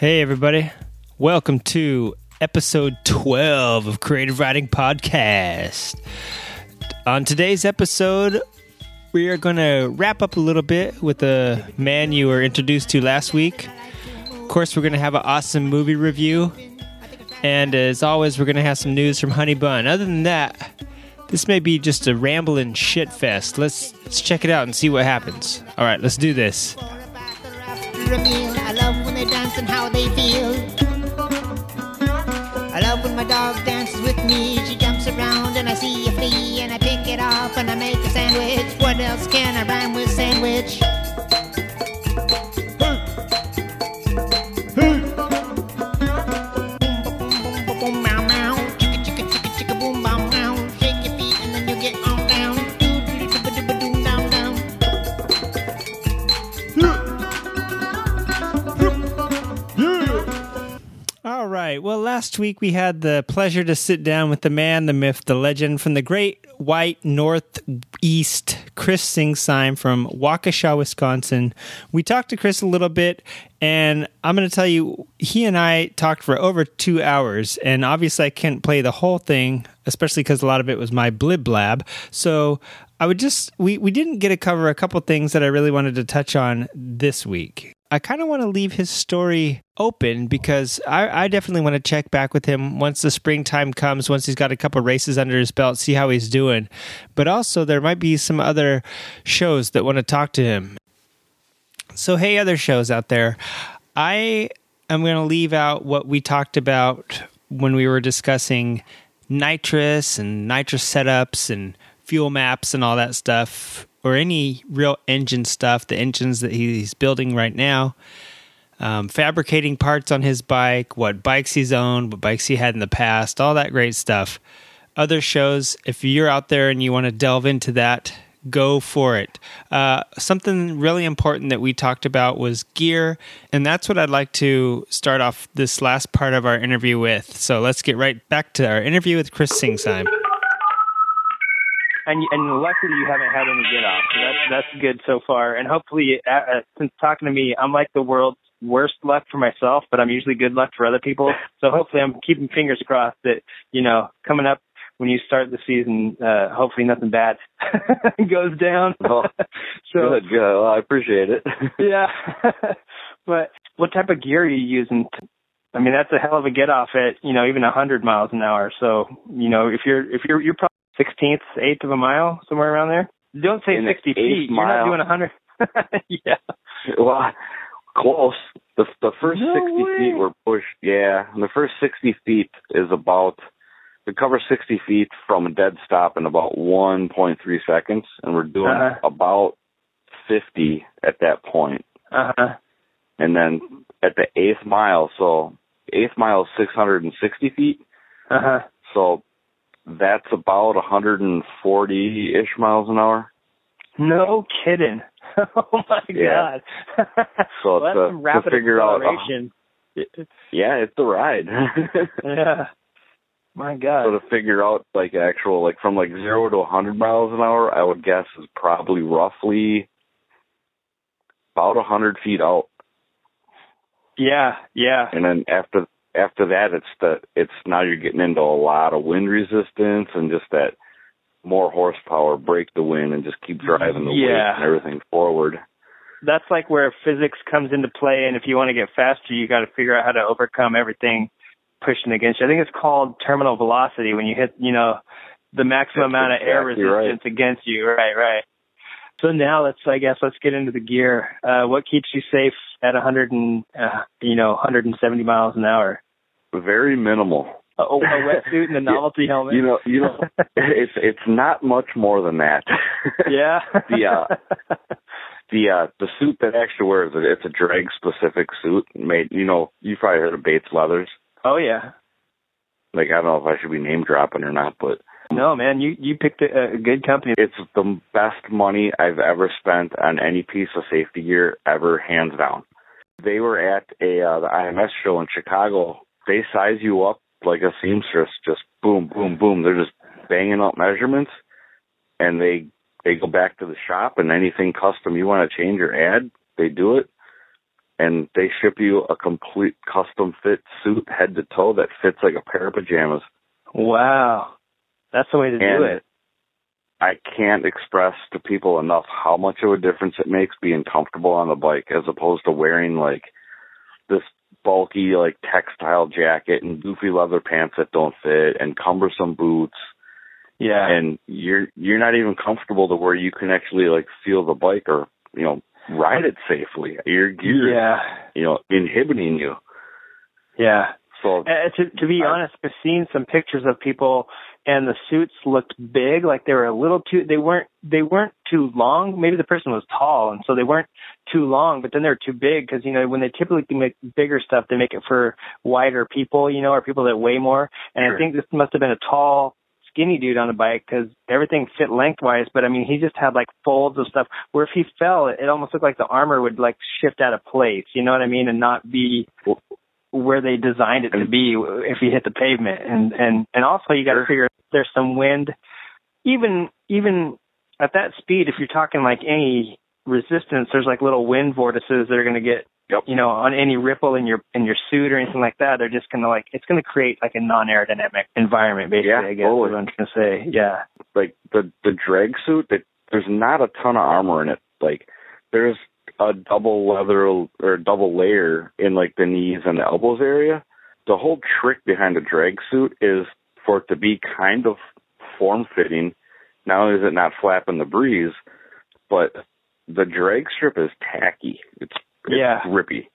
Hey, everybody. Welcome to episode 12 of Creative Writing Podcast. On today's episode, we are going to wrap up a little bit with the man you were introduced to last week. Of course, we're going to have an awesome movie review. And as always, we're going to have some news from Honey Bun. Other than that, this may be just a rambling shit fest. Let's, let's check it out and see what happens. All right, let's do this. I love when they dance and how they feel. I love when my dog dances with me. She jumps around and I see a flea and I pick it up and I make a sandwich. What else can I rhyme with sandwich? Right. Well, last week we had the pleasure to sit down with the man, the myth, the legend from the great white northeast, Chris Singsime from Waukesha, Wisconsin. We talked to Chris a little bit, and I'm going to tell you, he and I talked for over two hours, and obviously I can't play the whole thing, especially because a lot of it was my blib blab. So I would just, we, we didn't get to cover a couple things that I really wanted to touch on this week. I kind of want to leave his story open because I, I definitely want to check back with him once the springtime comes, once he's got a couple races under his belt, see how he's doing. But also, there might be some other shows that want to talk to him. So, hey, other shows out there, I am going to leave out what we talked about when we were discussing nitrous and nitrous setups and fuel maps and all that stuff, or any real engine stuff, the engines that he's building right now, um, fabricating parts on his bike, what bikes he's owned, what bikes he had in the past, all that great stuff. Other shows, if you're out there and you want to delve into that, go for it. Uh, something really important that we talked about was gear, and that's what I'd like to start off this last part of our interview with. So let's get right back to our interview with Chris Singsime. And and luckily you haven't had any get off, so that's that's good so far. And hopefully, uh, uh, since talking to me, I'm like the world's worst luck for myself, but I'm usually good luck for other people. So hopefully, I'm keeping fingers crossed that you know coming up when you start the season, uh, hopefully nothing bad goes down. Oh, so Good, good. Well, I appreciate it. yeah, but what type of gear are you using? To, I mean, that's a hell of a get off at you know even a hundred miles an hour. So you know if you're if you're you're probably sixteenth, eighth of a mile somewhere around there. Don't say In sixty feet. You're not doing a hundred. yeah. well, close. The the first No sixty way. feet were pushed. Yeah, the first sixty feet is about we cover sixty feet from a dead stop in about one point three seconds, and we're doing Uh-huh. about fifty at that point. Uh huh. And then at the eighth mile, so eighth mile is six hundred and sixty feet. Uh huh. So that's about 140 ish miles an hour. No kidding. oh my Yeah. god. So well, that's to- some rapid to figure out, uh. Yeah, it's a ride. yeah. My god. so to figure out like actual like from like zero to 100 miles an hour, I would guess is probably roughly about 100 feet out. yeah. Yeah. And then after after that, it's the it's now you're getting into a lot of wind resistance and just that more horsepower, break the wind, and just keep driving the weight and everything forward. that's like where physics comes into play and if you want to get faster you got to figure out how to overcome everything pushing against you i think it's called terminal velocity when you hit you know the maximum That's amount of air exactly right. resistance against you right right so now let's i guess let's get into the gear uh what keeps you safe at 100 and uh, you know 170 miles an hour Very minimal. a, a wetsuit and a novelty helmet You know, you know, it's it's not much more than that. yeah Yeah. the uh the suit that actually wears it, it's a drag specific suit made. You know, you probably heard of Bates Leathers. oh yeah Like I don't know if I should be name dropping or not, but no man you you picked a, a good company it's the best money I've ever spent on any piece of safety gear ever, hands down. They were at a uh, the IMS show in Chicago. They size you up like a seamstress, just boom, boom, boom. They're just banging out measurements, and they they go back to the shop and anything custom you want to change or add, they do it. and they ship you a complete custom fit suit head to toe that fits like a pair of pajamas. Wow. That's the way to do it. I can't express to people enough how much of a difference it makes being comfortable on the bike as opposed to wearing like this bulky like textile jacket and goofy leather pants that don't fit and cumbersome boots Yeah. and you're you're not even comfortable to where you can actually like feel the bike or you know ride it safely. Your gear, yeah. you know, inhibiting you. Yeah. So Uh, to to be I- honest, I've seen some pictures of people, and the suits looked big, like they were a little too. They weren't they weren't too long. Maybe the person was tall, and so they weren't too long. But then they're too big because you know when they typically make bigger stuff, they make it for wider people, you know, or people that weigh more. And Sure. I think this must have been a tall, skinny dude on the bike because everything fit lengthwise. But I mean, he just had like folds of stuff where if he fell, it, it almost looked like the armor would like shift out of place. You know what I mean? And not be where they designed it to be if you hit the pavement and and and also you got to figure there's some wind even even at that speed if you're talking like any resistance there's like little wind vortices that are going to get Yep. you know on any ripple in your in your suit or anything like that they're just going to like it's going to create like a non-aerodynamic environment basically Yeah, i guess totally. is what i'm trying to say yeah like the the drag suit that there's not a ton of armor in it. Like there's a double leather or double layer in like the knees and the elbows area. The whole trick behind a drag suit is for it to be kind of form fitting. Not only is it not flapping the breeze, but the drag strip is tacky. It's, it's Yeah. grippy.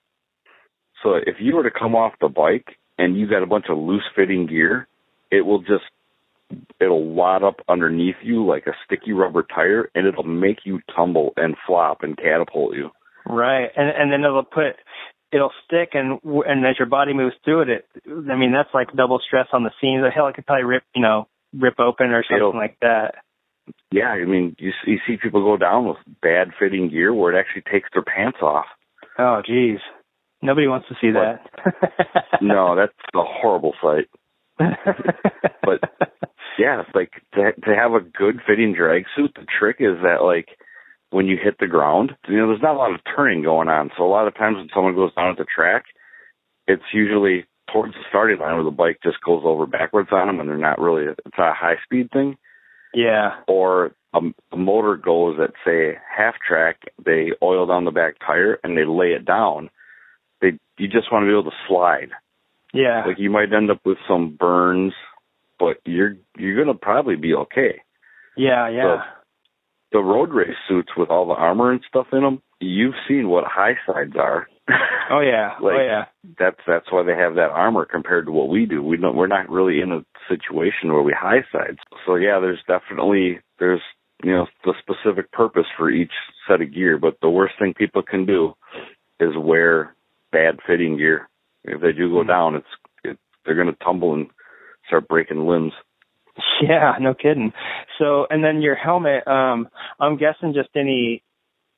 So if you were to come off the bike and you got a bunch of loose fitting gear, it will just it'll wad up underneath you like a sticky rubber tire and it'll make you tumble and flop and catapult you. Right, and and then it'll put it'll stick, and and as your body moves through it, it I mean that's like double stress on the seams. The hell, it could probably rip you know rip open or something It'll- like that. Yeah, I mean, you, you see people go down with bad fitting gear where it actually takes their pants off. Oh, geez, nobody wants to see What? that. No, that's a horrible sight. but- Yeah, like to, to have a good fitting drag suit, the trick is that like when you hit the ground, you know, there's not a lot of turning going on. So a lot of times when someone goes down at the track, it's usually towards the starting line where the bike just goes over backwards on them and they're not really, it's not a high speed thing. yeah, Or a, a motor goes at say half track, they oil down the back tire and they lay it down. They, you just want to be able to slide. yeah, Like you might end up with some burns, but you're you're gonna probably be okay. yeah, yeah. The road race suits with all the armor and stuff in them, you've seen what high sides are. oh yeah, like- oh yeah. that's that's why they have that armor compared to what we do. We don't we're not really in a situation where we high sides. So yeah, there's definitely there's you know the specific purpose for each set of gear, but the worst thing people can do is wear bad fitting gear. If they do go Mhm. down, it's it, they're going to tumble and start breaking limbs. Yeah, no kidding. So, and then your helmet, um, I'm guessing just any,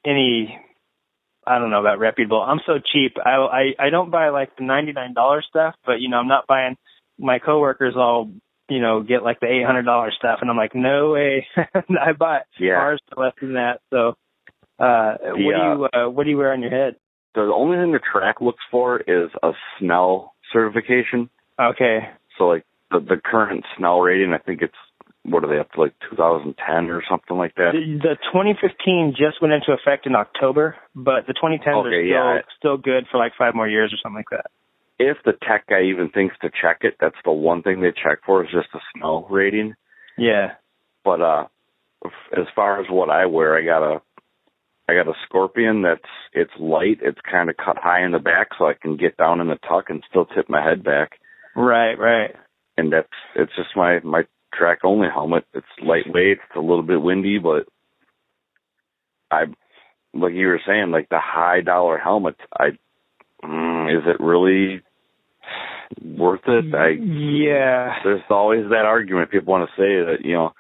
any, I don't know about reputable. I'm so cheap. I, I, I don't buy like the $99 stuff, but you know, I'm not buying, my coworkers all, you know, get like the $800 stuff and I'm like, no way. I buy Yeah. cars for less than that. So, uh, what do you, uh, what do you wear on your head? The only thing the track looks for is a Snell certification. Okay. So like the the current Snell rating, I think it's what are they up to like 2010 or something like that. The, the 2015 just went into effect in October, but the 2010s are Okay, still, yeah. still good for like five more years or something like that. If the tech guy even thinks to check it, that's the one thing they check for is just the Snell rating. Yeah. But uh, as far as what I wear, I got a I got a Scorpion that's it's light, it's kind of cut high in the back, so I can get down in the tuck and still tip my head back. Right, right. And that's it's just my my track only helmet. It's lightweight, it's a little bit windy, but I like you were saying, like the high dollar helmets. I mm, is it really worth it? I yeah. there's always that argument. People want to say that you know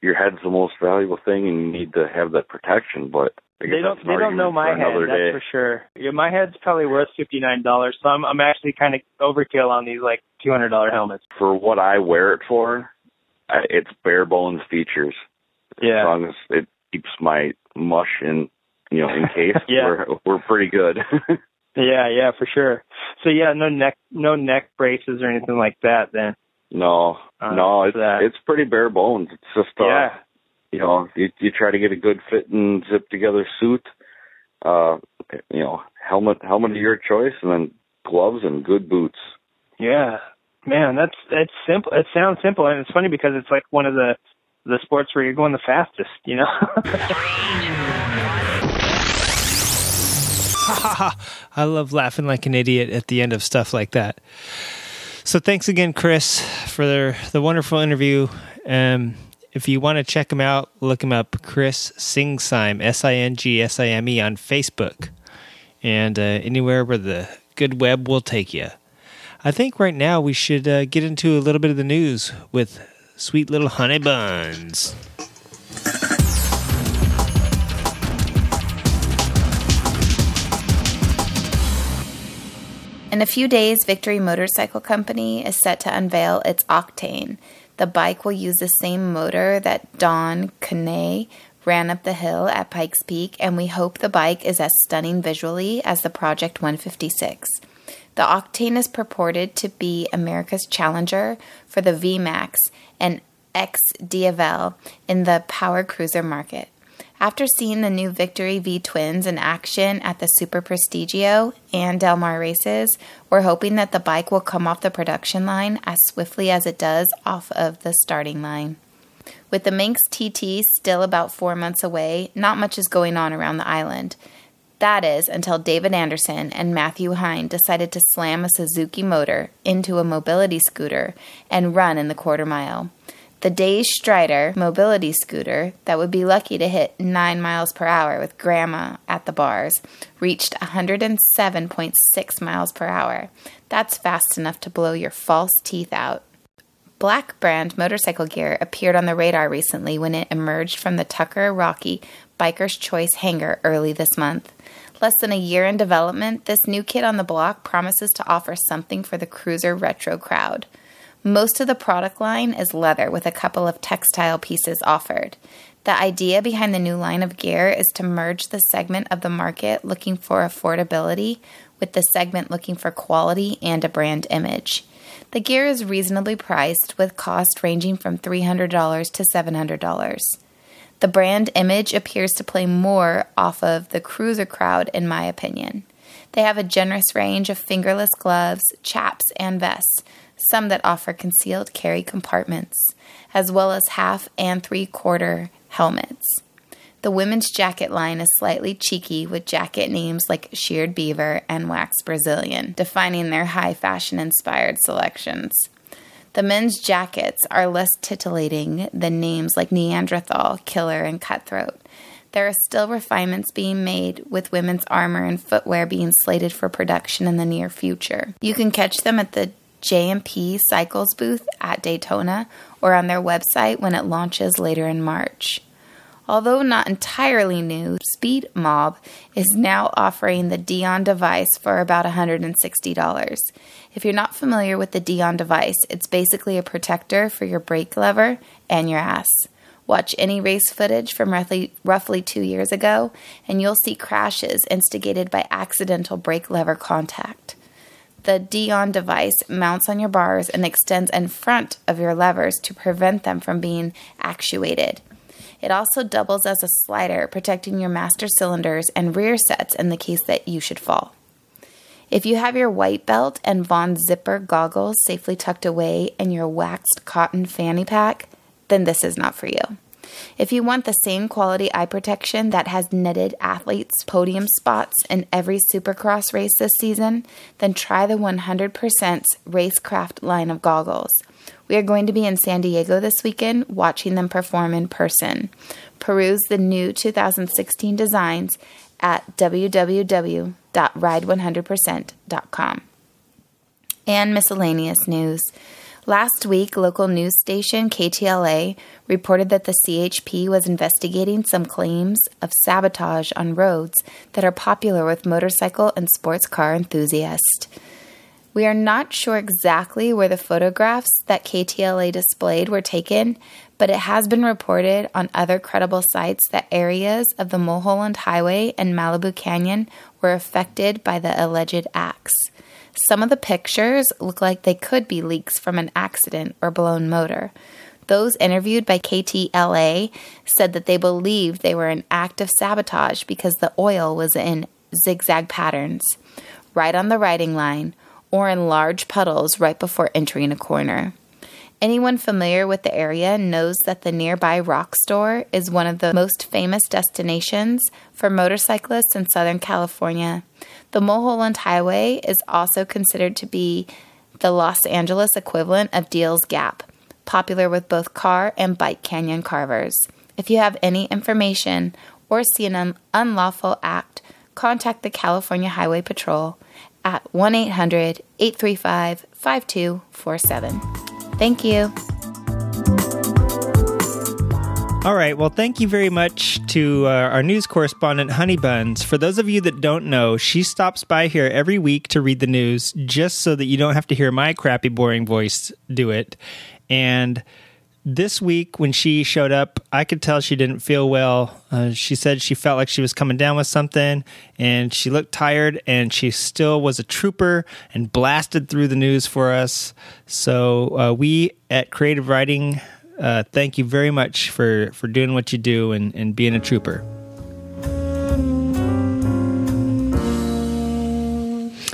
your head's the most valuable thing and you need to have that protection, but They don't they don't know my head, that's day. for sure. Yeah, my head's probably worth fifty nine dollars, so I'm I'm actually kinda overkill on these like two hundred dollar helmets. For what I wear it for, I, it's bare bones features. yeah as long as it keeps my mush in you know in case Yeah. we're we're pretty good Yeah, yeah, for sure. So yeah, no neck, no neck braces or anything like that. Then No, Uh, no, it's that- it's pretty bare bones. It's just uh, yeah, you know, you you try to get a good fit and zip together suit, uh, you know, helmet helmet of your choice, and then gloves and good boots. yeah, man, that's it's simple. It sounds simple, and it's funny because it's like one of the the sports where you're going the fastest. You know. I love laughing like an idiot at the end of stuff like that. So thanks again, Chris, for the, the wonderful interview. Um, if you want to check him out, look him up, Chris Singsime, S I N G S I M E, on Facebook, and uh, anywhere where the good web will take you. I think right now we should uh, get into a little bit of the news with sweet little honey buns. In a few days, Victory Motorcycle Company is set to unveil its Octane. The bike will use the same motor that Don Canet ran up the hill at Pikes Peak, and we hope the bike is as stunning visually as the Project 156. The Octane is purported to be America's challenger for the VMAX and X Diavel in the power cruiser market. After seeing the new Victory V Twins in action at the Super Prestigio and Del Mar races, we're hoping that the bike will come off the production line as swiftly as it does off of the starting line. With the Minx TT still about four months away, not much is going on around the island. That is until David Anderson and Matthew Hine decided to slam a Suzuki motor into a mobility scooter and run in the quarter mile. The Day's Strider mobility scooter that would be lucky to hit 9 miles per hour with grandma at the bars reached 107.6 miles per hour. That's fast enough to blow your false teeth out. Black brand motorcycle gear appeared on the radar recently when it emerged from the Tucker Rocky Biker's Choice hangar early this month. Less than a year in development, this new kit on the block promises to offer something for the cruiser retro crowd. Most of the product line is leather with a couple of textile pieces offered. The idea behind the new line of gear is to merge the segment of the market looking for affordability with the segment looking for quality and a brand image. The gear is reasonably priced with cost ranging from $300 to $700. The brand image appears to play more off of the cruiser crowd, in my opinion. They have a generous range of fingerless gloves, chaps, and vests, some that offer concealed carry compartments, as well as half and three quarter helmets. The women's jacket line is slightly cheeky with jacket names like Sheared Beaver and Wax Brazilian, defining their high fashion inspired selections. The men's jackets are less titillating than names like Neanderthal, Killer, and Cutthroat. There are still refinements being made, with women's armor and footwear being slated for production in the near future. You can catch them at the J&P Cycles booth at Daytona or on their website when it launches later in March. Although not entirely new, Speed Mob is now offering the Dion device for about $160. If you're not familiar with the Dion device, it's basically a protector for your brake lever and your ass. Watch any race footage from roughly, roughly two years ago, and you'll see crashes instigated by accidental brake lever contact. The Dion device mounts on your bars and extends in front of your levers to prevent them from being actuated. It also doubles as a slider, protecting your master cylinders and rear sets in the case that you should fall. If you have your white belt and Von Zipper goggles safely tucked away in your waxed cotton fanny pack, then this is not for you. If you want the same quality eye protection that has netted athletes' podium spots in every supercross race this season, then try the 100% Racecraft line of goggles. We are going to be in San Diego this weekend watching them perform in person. Peruse the new 2016 designs at www.ride100%.com. And miscellaneous news. Last week, local news station KTLA reported that the CHP was investigating some claims of sabotage on roads that are popular with motorcycle and sports car enthusiasts. We are not sure exactly where the photographs that KTLA displayed were taken, but it has been reported on other credible sites that areas of the Mulholland Highway and Malibu Canyon were affected by the alleged acts. Some of the pictures look like they could be leaks from an accident or blown motor. Those interviewed by KTLA said that they believed they were an act of sabotage because the oil was in zigzag patterns, right on the riding line, or in large puddles right before entering a corner. Anyone familiar with the area knows that the nearby rock store is one of the most famous destinations for motorcyclists in Southern California. The Mulholland Highway is also considered to be the Los Angeles equivalent of Deal's Gap, popular with both car and bike canyon carvers. If you have any information or see an unlawful act, contact the California Highway Patrol at 1 800 835 5247. Thank you. All right. Well, thank you very much to uh, our news correspondent, Honey Buns. For those of you that don't know, she stops by here every week to read the news just so that you don't have to hear my crappy, boring voice do it. And this week when she showed up, I could tell she didn't feel well. Uh, she said she felt like she was coming down with something and she looked tired and she still was a trooper and blasted through the news for us. So uh, we at Creative Writing uh, thank you very much for, for doing what you do and, and being a trooper.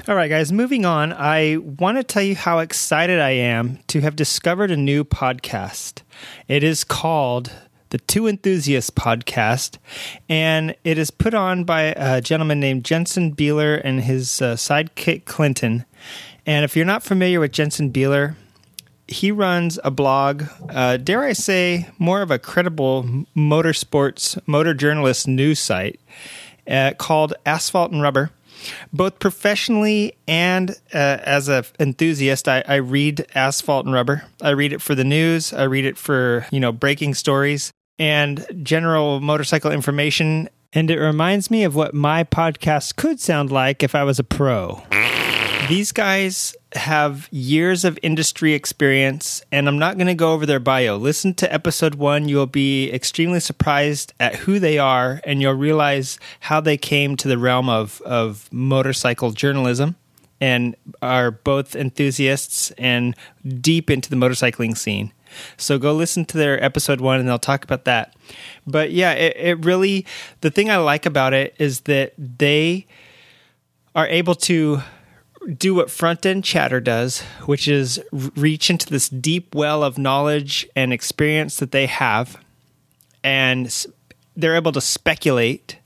All right, guys, moving on. I want to tell you how excited I am to have discovered a new podcast. It is called the Two Enthusiasts Podcast, and it is put on by a gentleman named Jensen Beeler and his uh, sidekick Quentin. And if you're not familiar with Jensen Beeler, he runs a blog, uh, dare I say, more of a credible motorsports, motor journalist news site uh, called Asphalt and Rubber both professionally and uh, as an enthusiast, I, I, read Asphalt and Rubber. I read it for the news. I read it for you know breaking stories and general motorcycle information. And it reminds me of what my podcast could sound like if I was a pro. These guys have years of industry experience, and I'm not going to go over their bio. Listen to episode one. You'll be extremely surprised at who they are, and you'll realize how they came to the realm of, of motorcycle journalism and are both enthusiasts and deep into the motorcycling scene. So go listen to their episode one and they'll talk about that. But yeah, it, it really, the thing I like about it is that they are able to do what front end chatter does, which is reach into this deep well of knowledge and experience that they have, and they're able to speculate.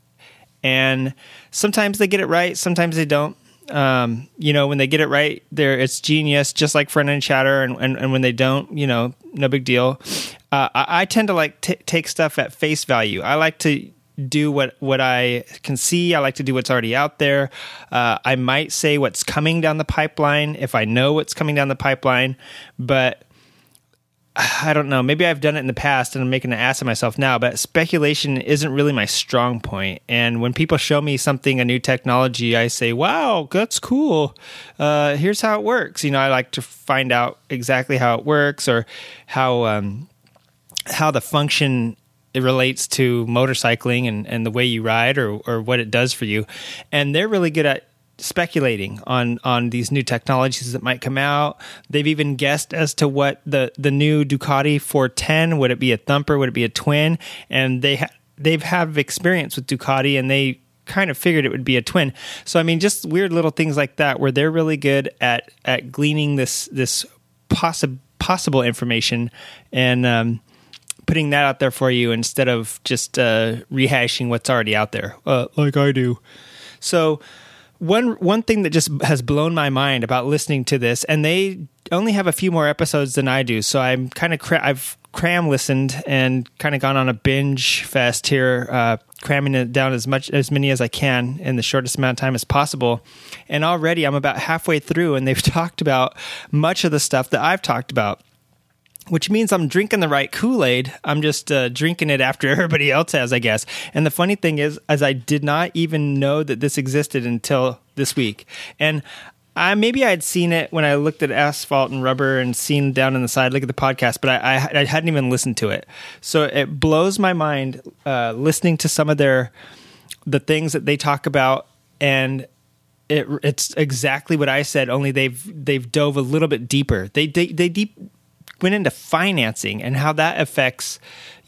And sometimes they get it right, sometimes they don't. Um, you know, when they get it right, there it's genius, just like front end chatter. And, and, and when they don't, you know, no big deal. Uh, I, I, tend to like t- take stuff at face value. I like to do what what I can see. I like to do what's already out there. Uh, I might say what's coming down the pipeline if I know what's coming down the pipeline, but I don't know. Maybe I've done it in the past and I'm making an ass of myself now, but speculation isn't really my strong point. And when people show me something, a new technology, I say, wow, that's cool. Uh, here's how it works. You know, I like to find out exactly how it works or how, um, how the function it relates to motorcycling and, and the way you ride or, or what it does for you. And they're really good at speculating on on these new technologies that might come out. They've even guessed as to what the the new Ducati 410 would it be a thumper, would it be a twin? And they ha- they've have experience with Ducati and they kind of figured it would be a twin. So I mean just weird little things like that where they're really good at at gleaning this this possible possible information and um putting that out there for you instead of just uh, rehashing what's already out there, uh, like I do. So one one thing that just has blown my mind about listening to this, and they only have a few more episodes than I do, so I'm kind of cra- I've cram listened and kind of gone on a binge fest here, uh, cramming it down as much as many as I can in the shortest amount of time as possible. And already I'm about halfway through, and they've talked about much of the stuff that I've talked about which means I'm drinking the right Kool Aid. I'm just uh, drinking it after everybody else has, I guess. And the funny thing is, as I did not even know that this existed until this week. And I maybe I had seen it when I looked at asphalt and rubber and seen down in the side. Look at the podcast, but I, I, I hadn't even listened to it. So it blows my mind uh, listening to some of their the things that they talk about, and it, it's exactly what I said. Only they've they've dove a little bit deeper. They they, they deep went into financing and how that affects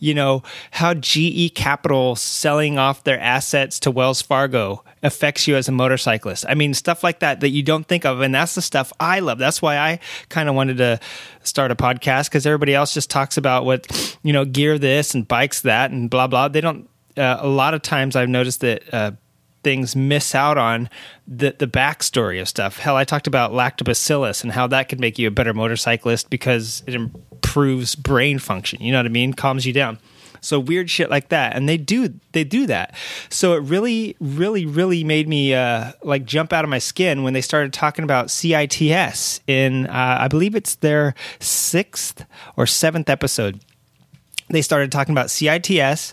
you know, how GE Capital selling off their assets to Wells Fargo affects you as a motorcyclist. I mean, stuff like that that you don't think of. And that's the stuff I love. That's why I kind of wanted to start a podcast because everybody else just talks about what, you know, gear this and bikes that and blah, blah. They don't, uh, a lot of times I've noticed that, uh, things miss out on the the backstory of stuff. Hell, I talked about lactobacillus and how that could make you a better motorcyclist because it improves brain function. You know what I mean? Calms you down. So weird shit like that, and they do they do that. So it really, really, really made me uh, like jump out of my skin when they started talking about CITS in uh, I believe it's their sixth or seventh episode. They started talking about CITS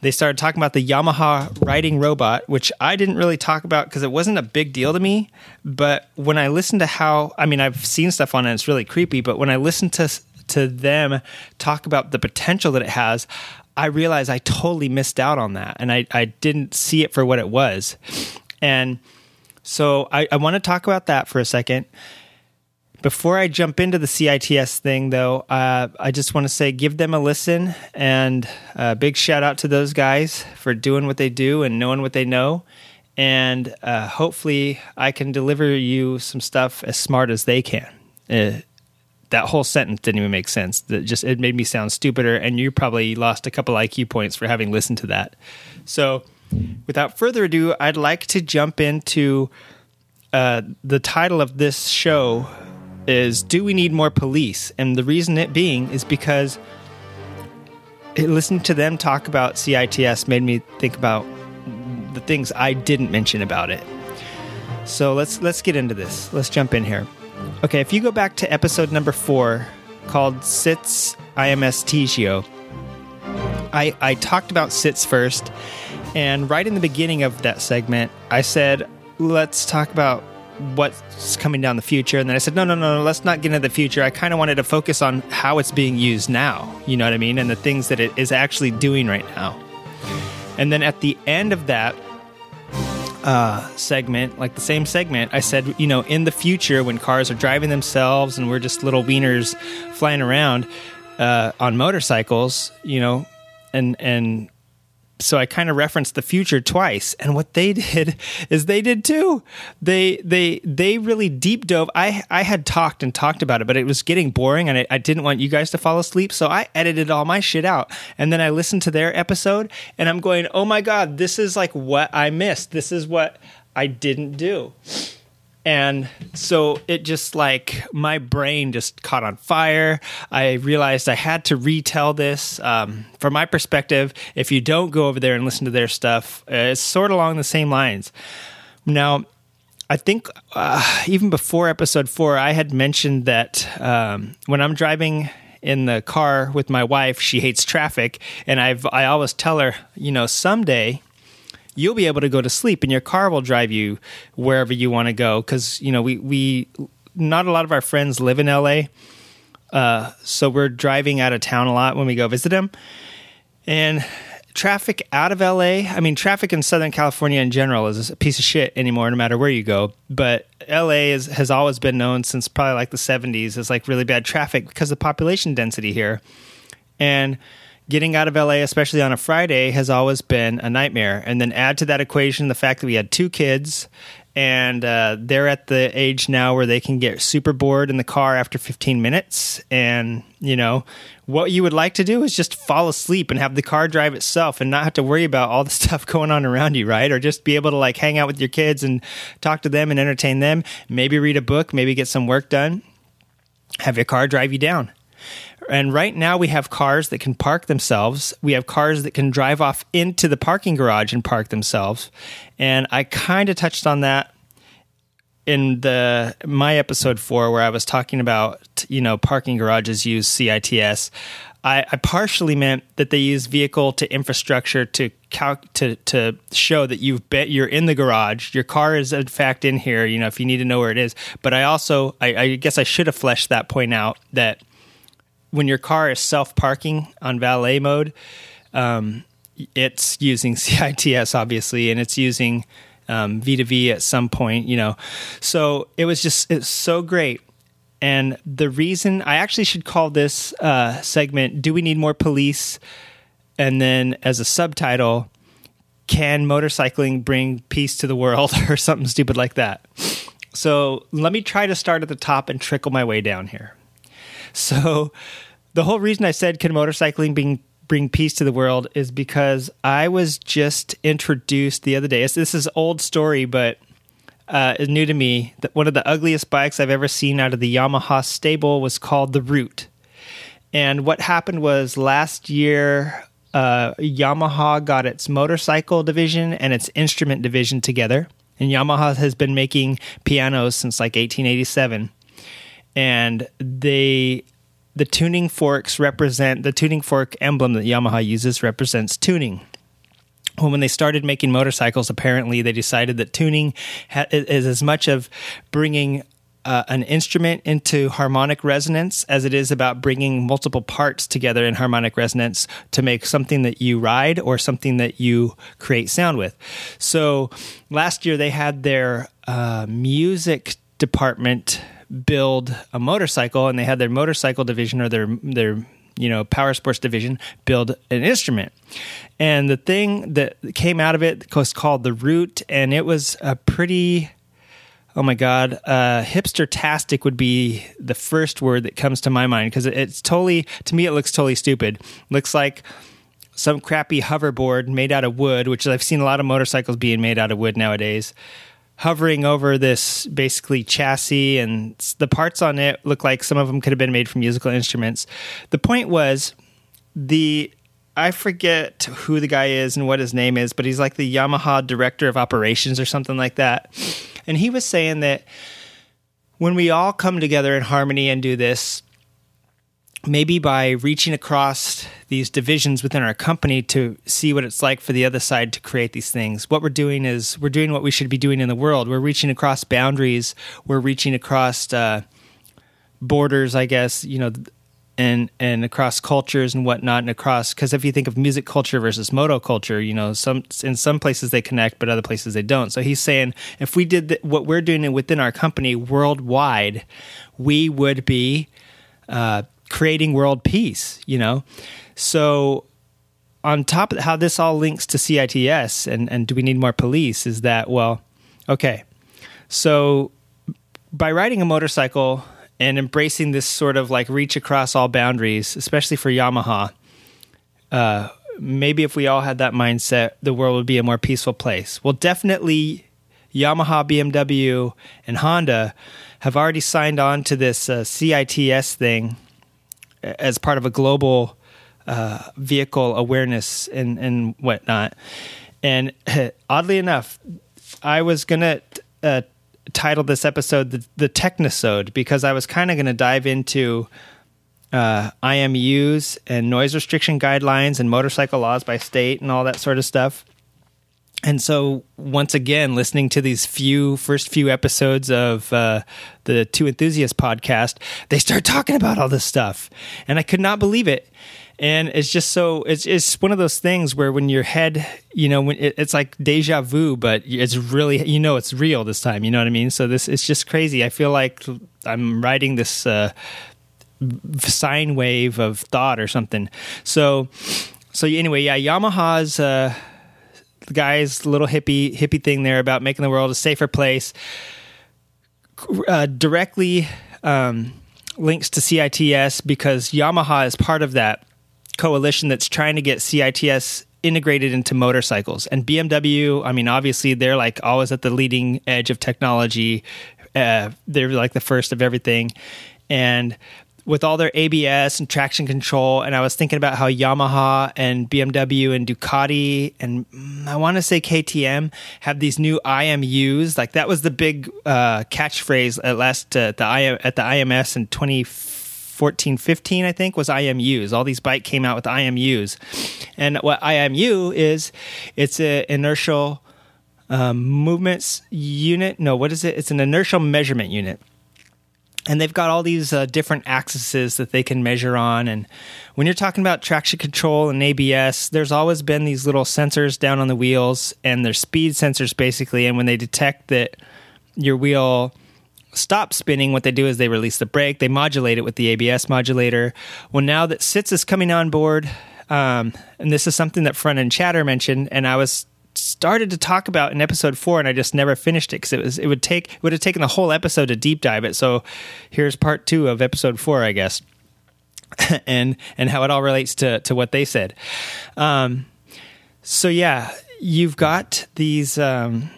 they started talking about the Yamaha riding robot, which I didn't really talk about because it wasn't a big deal to me. But when I listened to how, I mean, I've seen stuff on it, it's really creepy. But when I listened to to them talk about the potential that it has, I realized I totally missed out on that, and I I didn't see it for what it was, and so I, I want to talk about that for a second. Before I jump into the CITS thing, though, uh, I just want to say give them a listen and a big shout out to those guys for doing what they do and knowing what they know. And uh, hopefully, I can deliver you some stuff as smart as they can. Uh, that whole sentence didn't even make sense. That just it made me sound stupider, and you probably lost a couple IQ points for having listened to that. So, without further ado, I'd like to jump into uh, the title of this show is do we need more police? And the reason it being is because listening to them talk about CITS made me think about the things I didn't mention about it. So let's let's get into this. Let's jump in here. Okay, if you go back to episode number four called CITS IMS Tigio, I, I talked about CITS first, and right in the beginning of that segment, I said, let's talk about what's coming down the future. And then I said, no, no, no, no let's not get into the future. I kind of wanted to focus on how it's being used now, you know what I mean? And the things that it is actually doing right now. And then at the end of that uh, segment, like the same segment, I said, you know, in the future when cars are driving themselves and we're just little wieners flying around uh, on motorcycles, you know, and, and, so I kind of referenced the future twice, and what they did is they did too. They they they really deep dove. I I had talked and talked about it, but it was getting boring, and I, I didn't want you guys to fall asleep, so I edited all my shit out, and then I listened to their episode, and I'm going, oh my god, this is like what I missed. This is what I didn't do. And so it just like my brain just caught on fire. I realized I had to retell this. Um, from my perspective, if you don't go over there and listen to their stuff, uh, it's sort of along the same lines. Now, I think uh, even before episode four, I had mentioned that um, when I'm driving in the car with my wife, she hates traffic, and I've I always tell her, you know, someday you'll be able to go to sleep and your car will drive you wherever you want to go because you know we we not a lot of our friends live in LA uh, so we're driving out of town a lot when we go visit them. And traffic out of LA I mean traffic in Southern California in general is a piece of shit anymore no matter where you go. But LA is, has always been known since probably like the 70s as like really bad traffic because of population density here. And getting out of LA, especially on a Friday, has always been a nightmare. And then add to that equation the fact that we had two kids and uh, they're at the age now where they can get super bored in the car after 15 minutes. And, you know, what you would like to do is just fall asleep and have the car drive itself and not have to worry about all the stuff going on around you, right? Or just be able to like hang out with your kids and talk to them and entertain them, maybe read a book, maybe get some work done, have your car drive you down. And right now we have cars that can park themselves. We have cars that can drive off into the parking garage and park themselves. And I kind of touched on that in the my episode 4 where I was talking about, you know, parking garages use CITS. I, I partially meant that they use vehicle to infrastructure to to to show that you've bet you're in the garage. Your car is in fact in here. You know, if you need to know where it is. But I also, I, I guess, I should have fleshed that point out that when your car is self parking on valet mode, um, it's using CITS obviously, and it's using um, V2V at some point. You know, so it was just it's so great. And the reason I actually should call this uh, segment "Do we need more police?" and then as a subtitle, "Can motorcycling bring peace to the world?" or something stupid like that. So let me try to start at the top and trickle my way down here. So the whole reason I said can motorcycling bring bring peace to the world is because I was just introduced the other day. This is old story, but uh, is new to me. That one of the ugliest bikes I've ever seen out of the Yamaha stable was called the Root. And what happened was last year, uh, Yamaha got its motorcycle division and its instrument division together. And Yamaha has been making pianos since like 1887. And they the tuning forks represent the tuning fork emblem that Yamaha uses represents tuning. When they started making motorcycles, apparently they decided that tuning is as much of bringing uh, an instrument into harmonic resonance as it is about bringing multiple parts together in harmonic resonance to make something that you ride or something that you create sound with. So last year they had their uh, music department build a motorcycle and they had their motorcycle division or their their you know power sports division build an instrument. And the thing that came out of it was called the root and it was a pretty oh my god uh, hipster tastic would be the first word that comes to my mind because it's totally to me it looks totally stupid. Looks like some crappy hoverboard made out of wood which i've seen a lot of motorcycles being made out of wood nowadays hovering over this basically chassis and the parts on it look like some of them could have been made from musical instruments the point was the I forget who the guy is and what his name is, but he's like the Yamaha director of operations or something like that. And he was saying that when we all come together in harmony and do this, maybe by reaching across these divisions within our company to see what it's like for the other side to create these things. What we're doing is we're doing what we should be doing in the world. We're reaching across boundaries. We're reaching across uh, borders, I guess, you know, and and across cultures and whatnot, and across because if you think of music culture versus moto culture, you know, some in some places they connect, but other places they don't. So he's saying if we did what we're doing within our company worldwide, we would be. Uh, creating world peace, you know? So on top of how this all links to CITS and, and do we need more police is that, well, okay. So by riding a motorcycle and embracing this sort of like reach across all boundaries, especially for Yamaha, uh, maybe if we all had that mindset, the world would be a more peaceful place. Well, definitely Yamaha, BMW, and Honda have already signed on to this uh, CITS thing as part of a global uh, vehicle awareness and, and whatnot. And oddly enough, I was going to uh, title this episode the, the Technosode because I was kind of going to dive into uh, IMUs and noise restriction guidelines and motorcycle laws by state and all that sort of stuff. And so, once again, listening to these few first few episodes of uh, the Two Enthusiasts podcast, they start talking about all this stuff, and I could not believe it. And it's just so it's it's one of those things where when your head, you know, when it, it's like deja vu, but it's really you know it's real this time. You know what I mean? So this it's just crazy. I feel like I'm riding this uh, sine wave of thought or something. So so anyway, yeah, Yamaha's. Uh, guy's little hippie hippie thing there about making the world a safer place uh, directly um, links to CITS because Yamaha is part of that coalition that's trying to get CITS integrated into motorcycles. And BMW, I mean, obviously they're like always at the leading edge of technology. Uh, they're like the first of everything. And with all their ABS and traction control. And I was thinking about how Yamaha and BMW and Ducati and mm, I want to say KTM have these new IMUs. Like that was the big uh, catchphrase at last uh, the at the IMS in 2014 2014, 15, I think, was IMUs. All these bike came out with IMUs. And what IMU is, it's an inertial um, movements unit. No, what is it? It's an inertial measurement unit. And they've got all these uh, different axes that they can measure on. And when you're talking about traction control and ABS, there's always been these little sensors down on the wheels, and they're speed sensors basically. And when they detect that your wheel stops spinning, what they do is they release the brake, they modulate it with the ABS modulator. Well, now that CITS is coming on board, um, and this is something that Front End Chatter mentioned, and I was started to talk about in episode four, and I just never finished it because it was it would take it would have taken the whole episode to deep dive it. So here's part two of episode four, I guess, and and how it all relates to to what they said. Um, so yeah, you've got these. Um,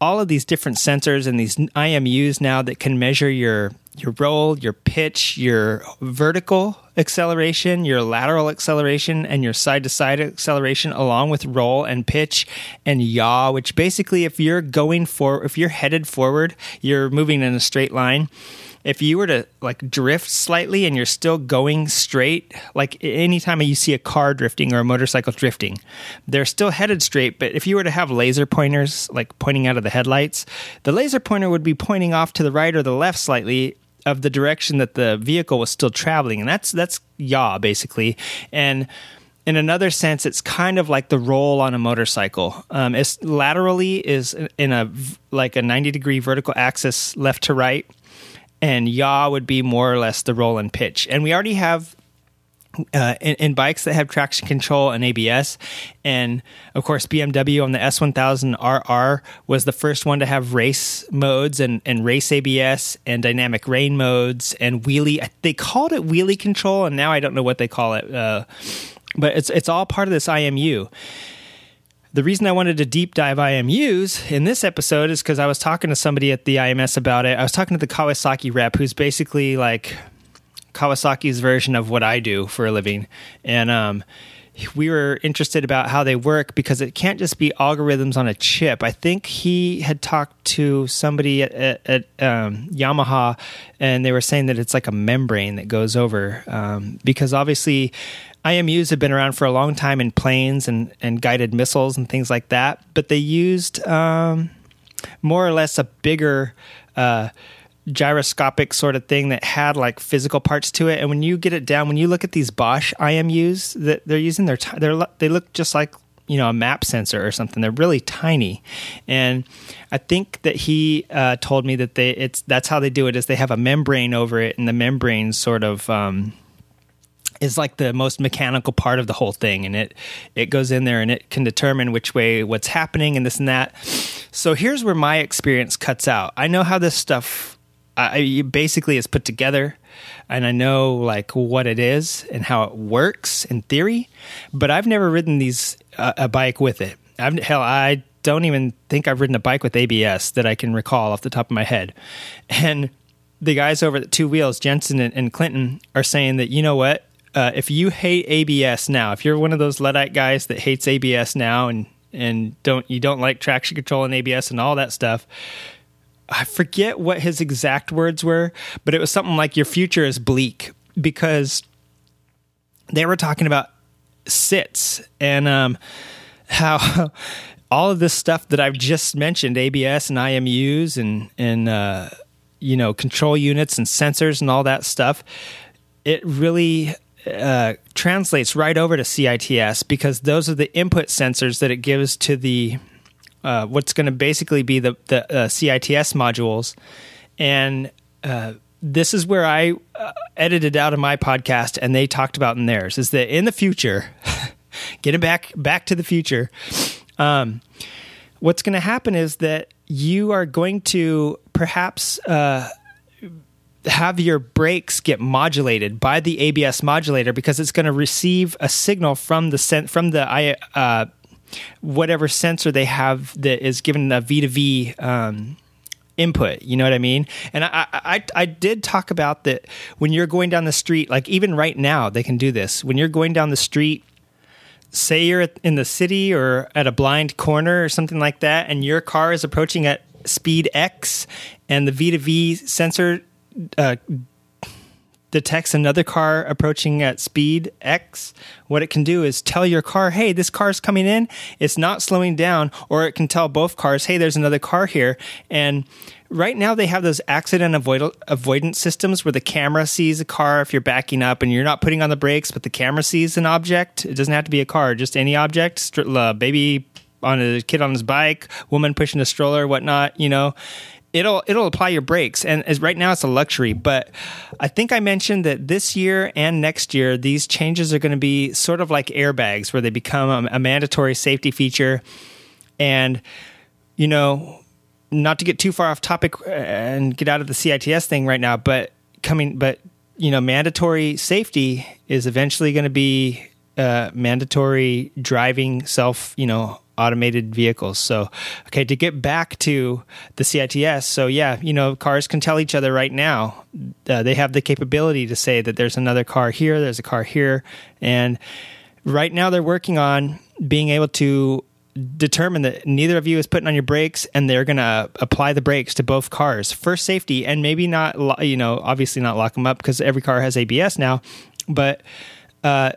all of these different sensors and these IMUs now that can measure your your roll, your pitch, your vertical acceleration, your lateral acceleration, and your side to side acceleration, along with roll and pitch and yaw, which basically, if you're going for, if you're headed forward, you're moving in a straight line. If you were to like drift slightly and you're still going straight, like anytime you see a car drifting or a motorcycle drifting, they're still headed straight. But if you were to have laser pointers like pointing out of the headlights, the laser pointer would be pointing off to the right or the left slightly of the direction that the vehicle was still traveling, and that's that's yaw basically, and in another sense, it's kind of like the roll on a motorcycle. Um, it's laterally is in a like a ninety degree vertical axis, left to right, and yaw would be more or less the roll and pitch. And we already have uh, in, in, bikes that have traction control and ABS. And of course, BMW on the S1000RR was the first one to have race modes and, and race ABS and dynamic rain modes and wheelie. They called it wheelie control, and now I don't know what they call it. Uh, but it's it's all part of this IMU. The reason I wanted to deep dive IMUs in this episode is because I was talking to somebody at the IMS about it. I was talking to the Kawasaki rep, who's basically like Kawasaki's version of what I do for a living, and um, we were interested about how they work because it can't just be algorithms on a chip. I think he had talked to somebody at, at, at um, Yamaha, and they were saying that it's like a membrane that goes over um, because obviously. IMUs have been around for a long time in planes and, and guided missiles and things like that, but they used um, more or less a bigger uh, gyroscopic sort of thing that had like physical parts to it. And when you get it down, when you look at these Bosch IMUs that they're using, they're t- they're they look just like you know a map sensor or something. They're really tiny, and I think that he uh, told me that they it's that's how they do it is they have a membrane over it, and the membrane sort of. Um, is like the most mechanical part of the whole thing and it it goes in there and it can determine which way what's happening and this and that so here's where my experience cuts out i know how this stuff I, basically it's put together and I know like what it is and how it works in theory, but I've never ridden these uh, a bike with it. I've, hell, I don't even think I've ridden a bike with ABS that I can recall off the top of my head. And the guys over at Two Wheels, Jensen and, and Quentin, are saying that you know what? Uh, if you hate ABS now, if you're one of those Luddite guys that hates ABS now and and don't you don't like traction control and ABS and all that stuff, I forget what his exact words were, but it was something like your future is bleak because they were talking about CITS and um, how all of this stuff that I've just mentioned, ABS and IMUs and and uh, you know control units and sensors and all that stuff, it really uh, translates right over to CITS because those are the input sensors that it gives to the uh, what's going to basically be the the uh, CITS modules, and uh, this is where I uh, edited out of my podcast, and they talked about in theirs is that in the future, getting back back to the future, um, what's going to happen is that you are going to perhaps uh, have your brakes get modulated by the ABS modulator because it's going to receive a signal from the from the uh, whatever sensor they have that is given a V2V um, input. You know what I mean? And I, I, I did talk about that when you're going down the street, like even right now, they can do this. When you're going down the street, say you're in the city or at a blind corner or something like that, and your car is approaching at speed X, and the V2V sensor uh, detects another car approaching at speed X, what it can do is tell your car, hey, this car's coming in, it's not slowing down, or it can tell both cars, hey, there's another car here. And right now they have those accident avoid- avoidance systems where the camera sees a car if you're backing up and you're not putting on the brakes, but the camera sees an object. It doesn't have to be a car, just any object, str- uh, baby on a kid on his bike, woman pushing a stroller, whatnot, you know it'll it'll apply your brakes and as right now it's a luxury but i think i mentioned that this year and next year these changes are going to be sort of like airbags where they become a, a, mandatory safety feature. And you know not to get too far off topic and get out of the cits thing right now but coming but you know mandatory safety is eventually going to be uh, mandatory driving self you know automated vehicles. So, okay, to get back to the CITS, so yeah, you know, cars can tell each other right now. Uh, they have the capability to say that there's another car here, there's a car here, and right now they're working on being able to determine that neither of you is putting on your brakes and they're going to apply the brakes to both cars for safety and maybe not you know obviously not lock them up because every car has abs now but uh,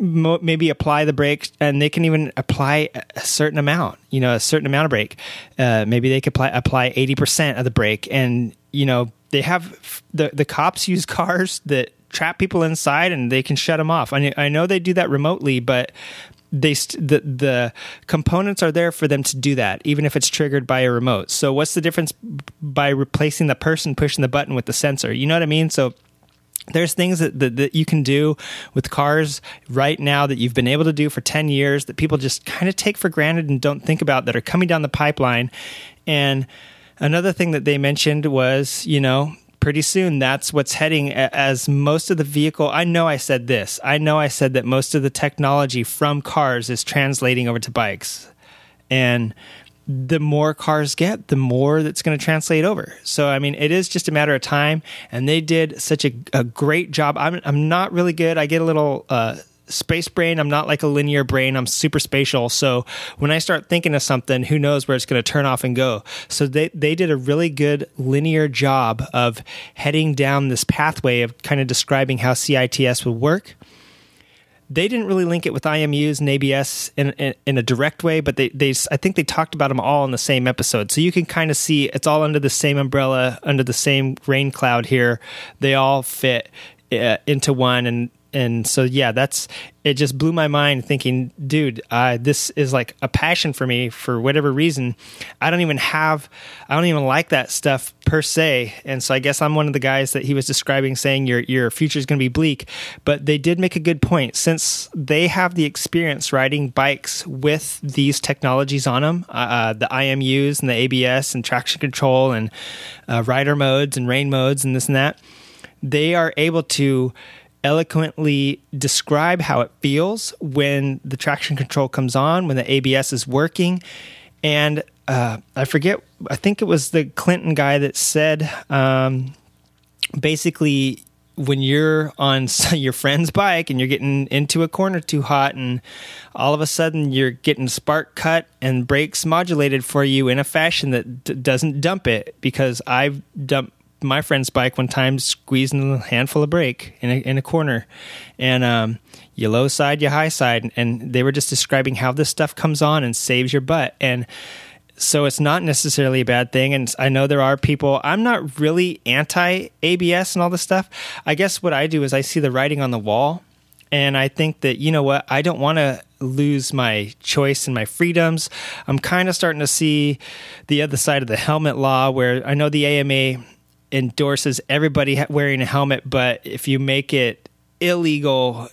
mo- maybe apply the brake and they can even apply a certain amount you know a certain amount of brake uh, maybe they could apply, apply 80% of the brake and you know they have the the cops use cars that trap people inside and they can shut them off. I, I know they do that remotely but they st- the the components are there for them to do that even if it's triggered by a remote. So what's the difference by replacing the person pushing the button with the sensor? You know what i mean? So there's things that, that, that, you can do with cars right now that you've been able to do for 10 years that people just kind of take for granted and don't think about that are coming down the pipeline. And another thing that they mentioned was, you know, pretty soon that's what's heading as most of the vehicle. I know I said this. I know I said that most of the technology from cars is translating over to bikes. And the more cars get, the more that's going to translate over. So, I mean, it is just a matter of time. And they did such a, a great job. I'm, I'm not really good. I get a little uh, space brain. I'm not like a linear brain. I'm super spatial. So when I start thinking of something, who knows where it's going to turn off and go. So they, they did a really good linear job of heading down this pathway of kind of describing how CITS would work they didn't really link it with IMUs and ABS in, in, in, a direct way, but they, they I think they talked about them all in the same episode. So you can kind of see it's all under the same umbrella, under the same rain cloud here. They all fit uh, into one, and and so yeah, that's it. Just blew my mind thinking, dude, this is like a passion for me for whatever reason. I don't even have, I don't even like that stuff per se, and so I guess I'm one of the guys that he was describing, saying your your future is going to be bleak. But they did make a good point since they have the experience riding bikes with these technologies on them, uh, uh the IMUs and the ABS and traction control and uh, rider modes and rain modes and this and that. They are able to eloquently describe how it feels when the traction control comes on, when the ABS is working. And uh, I forget, I think it was the Quentin guy that said um, basically, when you're on your friend's bike and you're getting into a corner too hot and all of a sudden you're getting spark cut and brakes modulated for you in a fashion that d- doesn't dump it because I've dumped my friend's bike one time squeezing a handful of brake in a, in a corner. And um, you low side you high side. And they were just describing how this stuff comes on and saves your butt. And so it's not necessarily a bad thing. And i know there are people i'm not really anti abs and all this stuff. I guess what i do is i see the writing on the wall. And i think that you know what i don't want to lose my choice and my freedoms. I'm kind of starting to see the other side of the helmet law where i know the ama endorses everybody wearing a helmet, but if you make it illegal,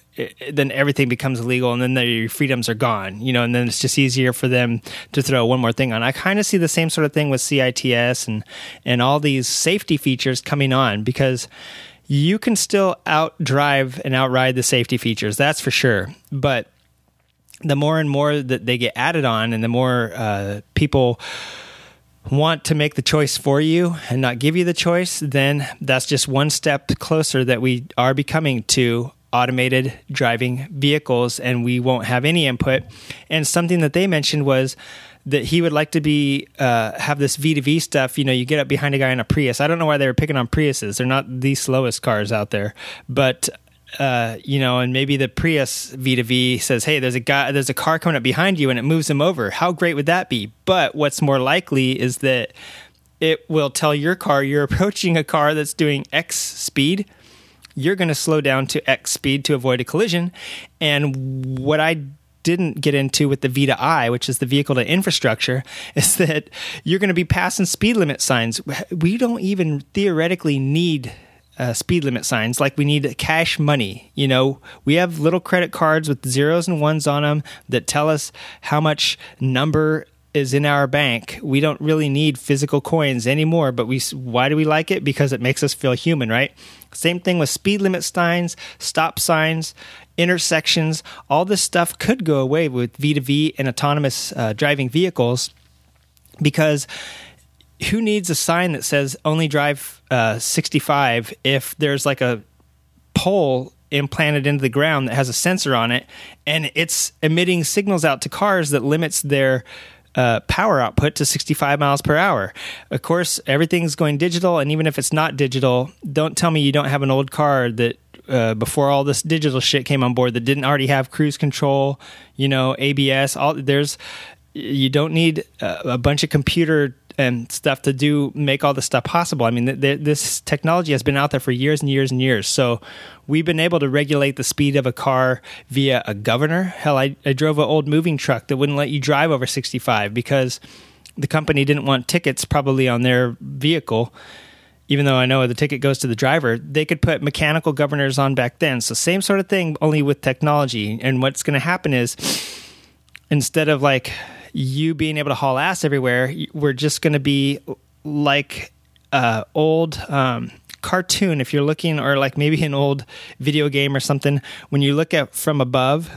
then everything becomes illegal, and then the, your freedoms are gone. You know, and then it's just easier for them to throw one more thing on. I kind of see the same sort of thing with CITS and and all these safety features coming on because you can still outdrive and outride the safety features. That's for sure, but the more and more that they get added on, and the more uh, people want to make the choice for you and not give you the choice, then that's just one step closer that we are becoming to automated driving vehicles and we won't have any input. And something that they mentioned was that he would like to be uh, have this V to V stuff. You know, you get up behind a guy in a Prius. I don't know why they were picking on Priuses. They're not the slowest cars out there, but uh, you know, and maybe the Prius V to V says, "Hey, there's a guy, there's a car coming up behind you," and it moves him over. How great would that be? But what's more likely is that it will tell your car you're approaching a car that's doing X speed. You're going to slow down to X speed to avoid a collision. And what I didn't get into with the V to I, which is the vehicle to infrastructure, is that you're going to be passing speed limit signs. We don't even theoretically need uh, speed limit signs like we need cash money. You know, we have little credit cards with zeros and ones on them that tell us how much number is in our bank. We don't really need physical coins anymore, but we why do we like it? Because it makes us feel human, right? Same thing with speed limit signs, stop signs, intersections. All this stuff could go away with V2V and autonomous uh, driving vehicles because who needs a sign that says only drive uh, 65 if there's like a pole implanted into the ground that has a sensor on it and it's emitting signals out to cars that limits their uh, power output to 65 miles per hour. Of course, everything's going digital, and even if it's not digital, don't tell me you don't have an old car that uh, before all this digital shit came on board that didn't already have cruise control, you know, ABS. All there's you don't need a, a bunch of computer and stuff to do make all this stuff possible. I mean, th- th- this technology has been out there for years and years and years. So we've been able to regulate the speed of a car via a governor. Hell, I, I drove an old moving truck that wouldn't let you drive over 65 because the company didn't want tickets probably on their vehicle. Even though I know the ticket goes to the driver, they could put mechanical governors on back then. So same sort of thing, only with technology. And what's going to happen is instead of like you being able to haul ass everywhere, we're just going to be like uh, old um, cartoon. If you're looking, or like maybe an old video game or something, when you look at from above,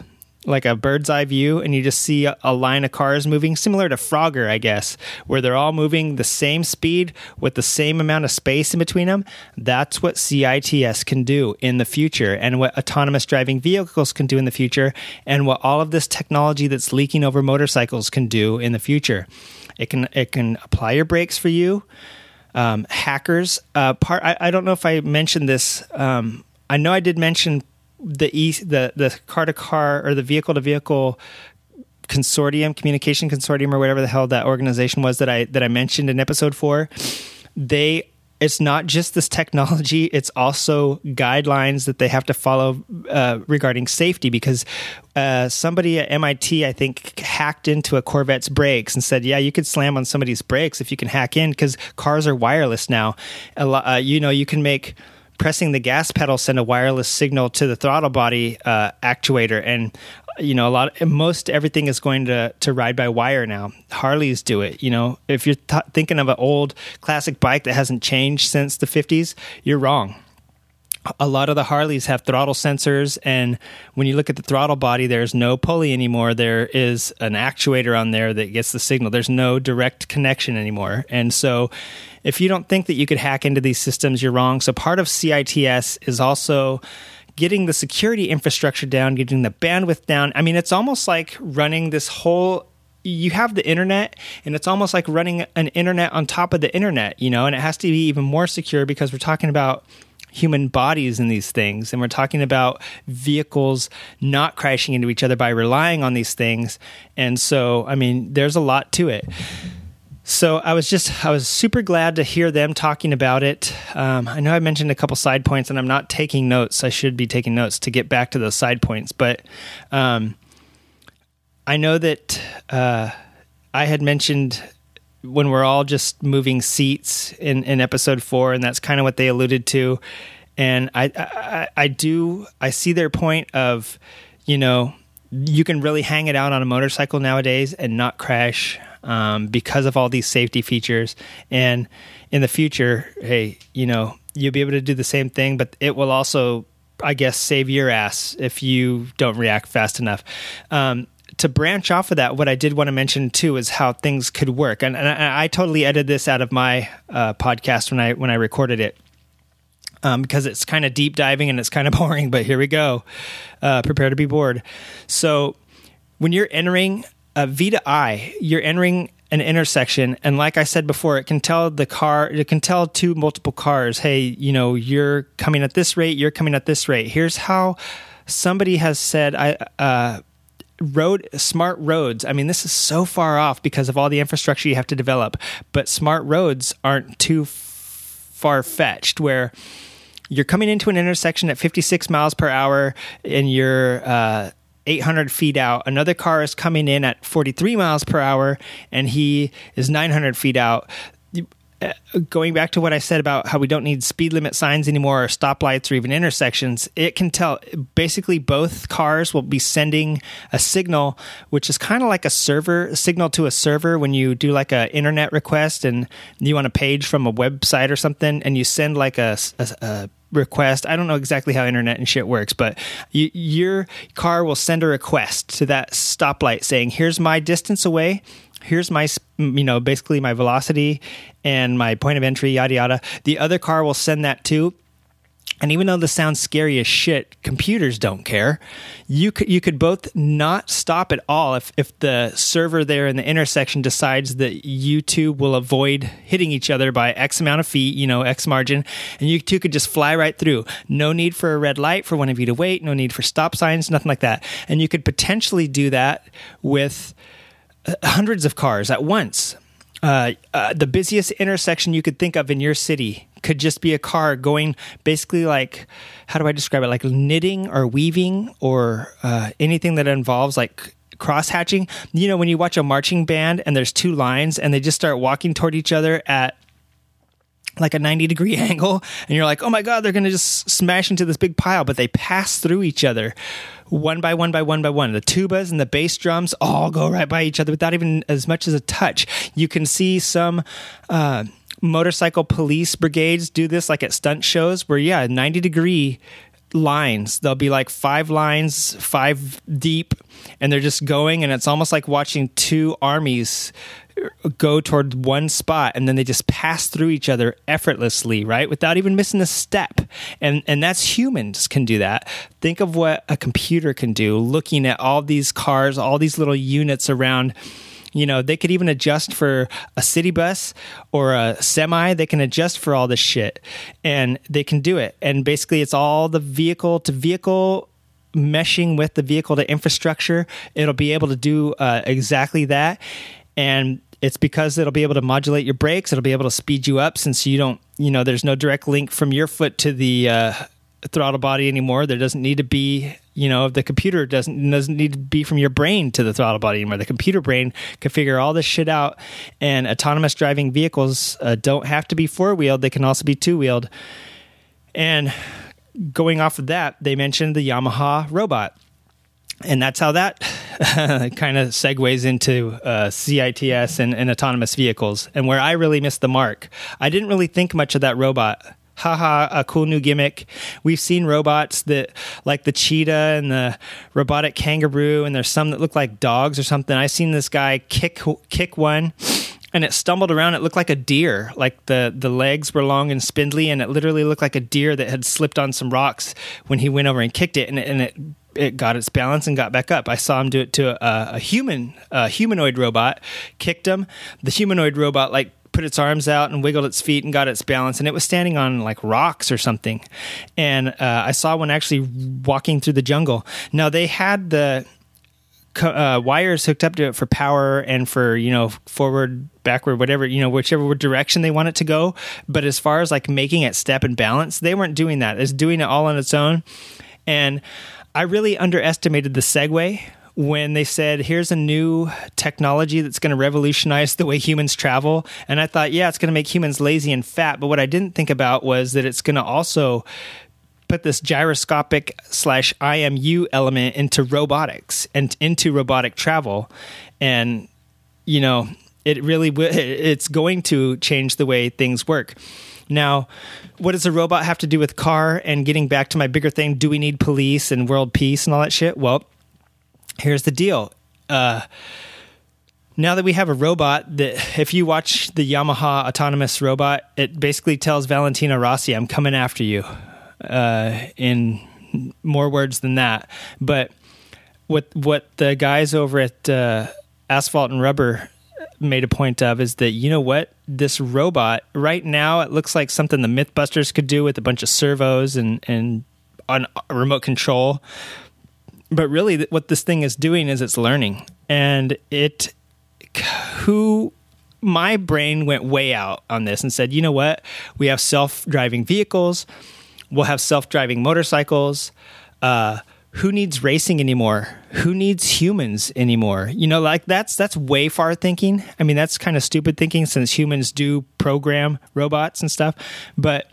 like a bird's eye view and you just see a, line of cars moving similar to Frogger, I guess, where they're all moving the same speed with the same amount of space in between them. That's what CITS can do in the future and what autonomous driving vehicles can do in the future and what all of this technology that's leaking over motorcycles can do in the future. It can it can apply your brakes for you. Um, hackers, uh, part I, I, don't know if I mentioned this. Um, I know I did mention the e the the car to car or the vehicle to vehicle consortium, communication consortium, or whatever the hell that organization was that I that I mentioned in episode four. They it's not just this technology it's also guidelines that they have to follow uh, regarding safety because uh, somebody at mit i think hacked into a corvette's brakes and said yeah you could slam on somebody's brakes if you can hack in because cars are wireless now uh, you know you can make pressing the gas pedal send a wireless signal to the throttle body uh, actuator. And you know a lot most everything is going to to ride by wire now. Harleys do it you know. If you're th- thinking of an old classic bike that hasn't changed since the 50s you're wrong a lot of the Harleys have throttle sensors, and when you look at the throttle body, there's no pulley anymore. There is an actuator on there that gets the signal. There's no direct connection anymore. And so, if you don't think that you could hack into these systems, you're wrong. So, part of CITS is also getting the security infrastructure down, getting the bandwidth down. I mean, it's almost like running this whole you have the internet and it's almost like running an internet on top of the internet, you know, and it has to be even more secure because we're talking about human bodies in these things. And we're talking about vehicles not crashing into each other by relying on these things. And so, I mean, there's a lot to it. So I was just, I was super glad to hear them talking about it. Um, I know I mentioned a couple side points and I'm not taking notes. I should be taking notes to get back to those side points. But um, I know that uh, I had mentioned when we're all just moving seats in, in episode four, and that's kind of what they alluded to. And I, I, I do, I see their point of, you know, you can really hang it out on a motorcycle nowadays and not crash um, because of all these safety features. And in the future, hey, you know, you'll be able to do the same thing, but it will also, I guess, save your ass if you don't react fast enough. Um, to branch off of that, what I did want to mention too is how things could work, and, and I, I, totally edited this out of my uh, podcast when I when I recorded it um, because it's kind of deep diving and it's kind of boring. But here we go. Uh, prepare to be bored. So when you're entering a V to I, you're entering an intersection, and like I said before, it can tell the car, it can tell two multiple cars, hey, you know, you're coming at this rate, you're coming at this rate. Here's how somebody has said, I, uh, road smart roads i mean this is so far off because of all the infrastructure you have to develop but smart roads aren't too far fetched where you're coming into an intersection at 56 miles per hour and you're uh, 800 feet out. Another car is coming in at 43 miles per hour and he is 900 feet out. Going back to what I said about how we don't need speed limit signs anymore or stoplights or even intersections, it can tell basically both cars will be sending a signal, which is kind of like a server a signal to a server when you do like a internet request and you want a page from a website or something and you send like a, a, a request. I don't know exactly how internet and shit works, but you, your car will send a request to that stoplight saying, "Here's my distance away. Here's my you know basically my velocity and my point of entry, yada yada." The other car will send that too and even though this sounds scary as shit, computers don't care. You could you could both not stop at all if if the server there in the intersection decides that you two will avoid hitting each other by X amount of feet, you know, X margin, and you two could just fly right through. No need for a red light for one of you to wait, no need for stop signs, nothing like that. And you could potentially do that with hundreds of cars at once. Uh, uh, the busiest intersection you could think of in your city could just be a car going basically like how do I describe it like knitting or weaving or uh, anything that involves like cross hatching. You know, when you watch a marching band and there's two lines and they just start walking toward each other at like a 90 degree angle and you're like, "Oh my god, they're going to just smash into this big pile," but they pass through each other one by one by one by one. The tubas and the bass drums all go right by each other without even as much as a touch. You can see some uh, motorcycle police brigades do this like at stunt shows where yeah 90 degree lines there'll be like five lines five deep and they're just going and it's almost like watching two armies go toward one spot and then they just pass through each other effortlessly right without even missing a step and and that's humans can do that think of what a computer can do looking at all these cars all these little units around you know, they could even adjust for a city bus or a semi. They can adjust for all this shit and they can do it. And basically, it's all the vehicle to vehicle meshing with the vehicle to infrastructure. It'll be able to do uh, exactly that. And it's because it'll be able to modulate your brakes. It'll be able to speed you up since you don't, you know, there's no direct link from your foot to the uh, throttle body anymore. There doesn't need to be, you know, the computer doesn't doesn't need to be from your brain to the throttle body anymore. The computer brain can figure all this shit out. And autonomous driving vehicles uh, don't have to be four wheeled; they can also be two wheeled. And going off of that, they mentioned the Yamaha robot. And that's how that kind of segues into uh, CITS and, and autonomous vehicles, and where I really missed the mark. I didn't really think much of that robot haha, a cool new gimmick. We've seen robots that like the cheetah and the robotic kangaroo, and there's some that look like dogs or something. I seen this guy kick kick one. And it stumbled around. It looked like a deer. Like the, the legs were long and spindly, and it literally looked like a deer that had slipped on some rocks when he went over and kicked it. And, and it it got its balance and got back up. I saw him do it to a, a human, a humanoid robot, kicked him. The humanoid robot like put its arms out and wiggled its feet and got its balance, and it was standing on like rocks or something. And uh, I saw one actually walking through the jungle. Now they had the uh, wires hooked up to it for power and for you know forward backward whatever you know whichever direction they want it to go but as far as like making it step and balance they weren't doing that it's doing it all on its own and i really underestimated the segway when they said, here's a new technology that's going to revolutionize the way humans travel. And I thought, yeah, it's going to make humans lazy and fat. But what I didn't think about was that it's going to also put this gyroscopic slash IMU element into robotics and into robotic travel. And, you know, it really it's going to change the way things work. Now, what does a robot have to do with car and getting back to my bigger thing? Do we need police and world peace and all that shit? Well, here's the deal. Uh, now that we have a robot that if you watch the Yamaha autonomous robot, it basically tells Valentino Rossi, I'm coming after you. Uh, in more words than that. But what what the guys over at uh, asphalt and rubber made a point of is that you know what this robot right now it looks like something the mythbusters could do with a bunch of servos and and on remote control. But really what this thing is doing is it's learning. And it who my brain went way out on this and said you know what we have self-driving vehicles. We'll have self-driving motorcycles. Uh, who needs racing anymore who needs humans anymore? You know like that's that's way far thinking. I mean that's kind of stupid thinking since humans do program robots and stuff but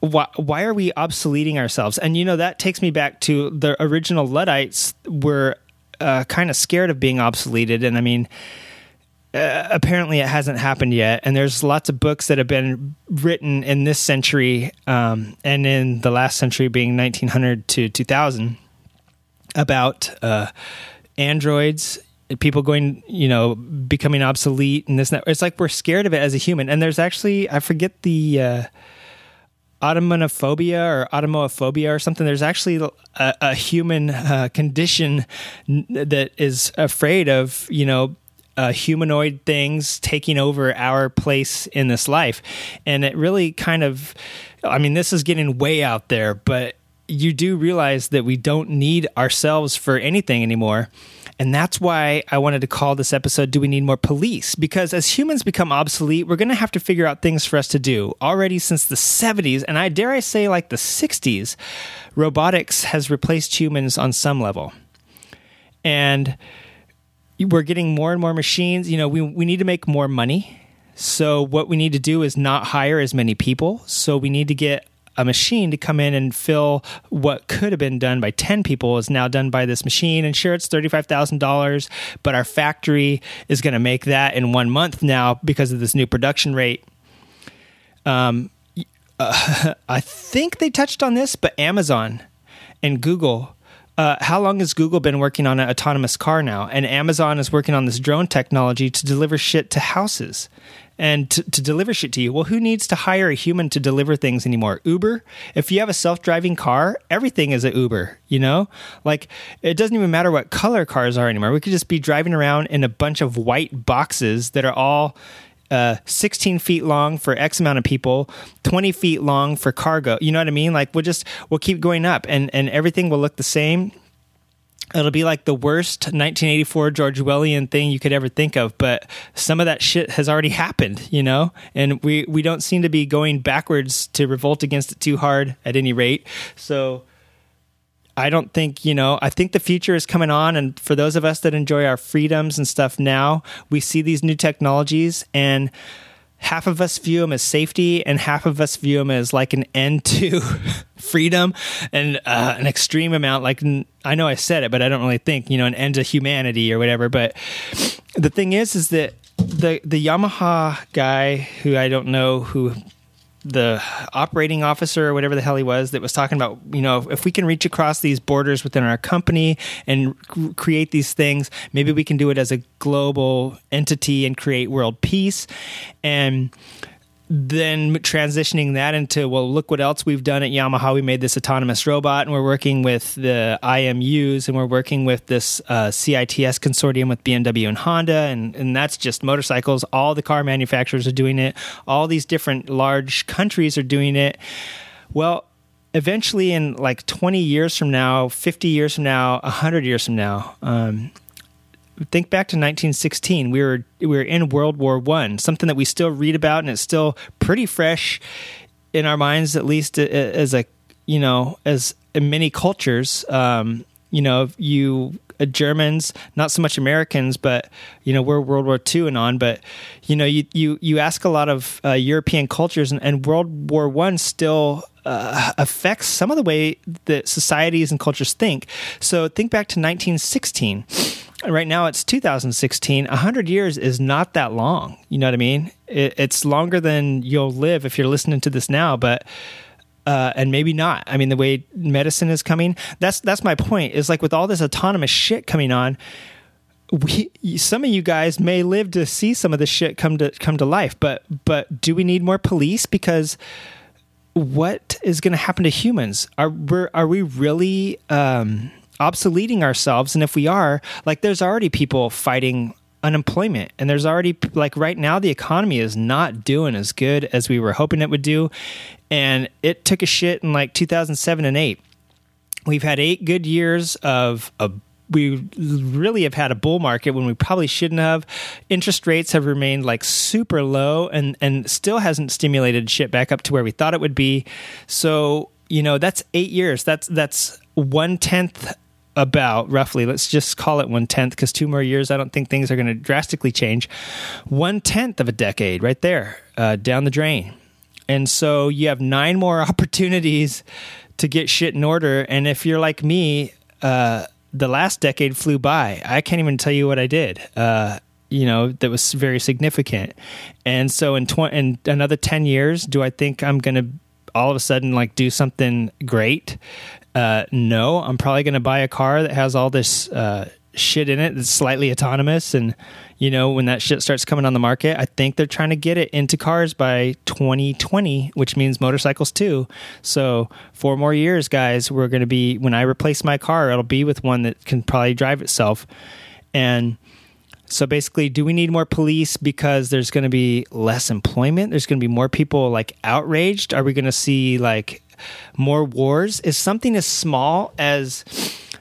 why, why are we obsoleting ourselves? And you know that takes me back to the original luddites were uh, kind of scared of being obsoleted and i mean uh, apparently it hasn't happened yet and there's lots of books that have been written in this century um, and in the last century being 1900 to 2000 about uh, androids people going you know becoming obsolete and this and it's like we're scared of it as a human. And there's actually i forget the uh, automonophobia or automophobia or something. There's actually a, a human uh, condition that is afraid of you know uh, humanoid things taking over our place in this life. And it really kind of, I mean, this is getting way out there, but you do realize that we don't need ourselves for anything anymore. And that's why I wanted to call this episode Do We Need More Police? Because as humans become obsolete, we're going to have to figure out things for us to do. Already since the 70s, and I dare I say like the 60s, robotics has replaced humans on some level. And we're getting more and more machines. You know, we we need to make more money. So what we need to do is not hire as many people. So we need to get a machine to come in and fill what could have been done by 10 people is now done by this machine. And sure it's $35,000 but our factory is going to make that in 1 month now because of this new production rate. Um uh, I think they touched on this but Amazon and Google uh, how long has Google been working on an autonomous car now? And Amazon is working on this drone technology to deliver shit to houses and to, to, deliver shit to you. Well, who needs to hire a human to deliver things anymore? Uber? If you have a self driving car, everything is an Uber, you know? Like, it doesn't even matter what color cars are anymore. We could just be driving around in a bunch of white boxes that are all uh, 16 feet long for X amount of people, 20 feet long for cargo. You know what I mean? Like we'll just we'll keep going up, and and everything will look the same. It'll be like the worst 1984 George Orwellian thing you could ever think of, but some of that shit has already happened, you know, and we we don't seem to be going backwards to revolt against it too hard at any rate. So I don't think, you know, I think the future is coming on. And for those of us that enjoy our freedoms and stuff now, we see these new technologies and half of us view them as safety and half of us view them as like an end to freedom and uh, an extreme amount like i know i said it but i don't really think you know an end to humanity or whatever but the thing is is that the the yamaha guy who i don't know who the operating officer or whatever the hell he was that was talking about you know if we can reach across these borders within our company and create these things maybe we can do it as a global entity and create world peace. And then transitioning that into well look what else we've done at yamaha. We made this autonomous robot and we're working with the imus and we're working with this uh, cits consortium with bmw and honda and, and that's just motorcycles. All the car manufacturers are doing it. All these different large countries are doing it. Well eventually in like 20 years from now 50 years from now 100 years from now um, think back to 1916. We were we were in World War One, something that we still read about, and it's still pretty fresh in our minds, at least as a you know as in many cultures. Um, you know, you uh, Germans, not so much Americans, but you know we're World War II and on. But you know, you you you ask a lot of uh, European cultures, and, and World War One still uh, affects some of the way that societies and cultures think. So think back to 1916 right now it's 2016 100 years is not that long. You know what i mean? It, it's longer than you'll live if you're listening to this now but uh, and maybe not. I mean the way medicine is coming that's that's my point. Is like with all this autonomous shit coming on we some of you guys may live to see some of this shit come to come to life but but do we need more police? Because what is going to happen to humans? Are we are we really um obsoleting ourselves? And if we are, like, there's already people fighting unemployment and there's already like right now the economy is not doing as good as we were hoping it would do and it took a shit in like 2007 and 8 we've had eight good years of a we really have had a bull market when we probably shouldn't have. Interest rates have remained like super low and and still hasn't stimulated shit back up to where we thought it would be. So, you know, that's 8 years. That's that's one tenth about roughly let's just call it one tenth because two more years i don't think things are going to drastically change. One tenth of a decade right there uh, down the drain. And so you have nine more opportunities to get shit in order. And if you're like me uh, the last decade flew by. I can't even tell you what i did uh, you know that was very significant. And so in, tw- in another 10 years do i think i'm going to all of a sudden like do something great uh, no, I'm probably going to buy a car that has all this uh, shit in it that's slightly autonomous. And, you know, when that shit starts coming on the market, I think they're trying to get it into cars by 2020, which means motorcycles too. So, four more years, guys, we're going to be, when I replace my car, it'll be with one that can probably drive itself. And, so basically, do we need more police because there's going to be less employment? There's going to be more people like outraged? Are we going to see like more wars is something as small as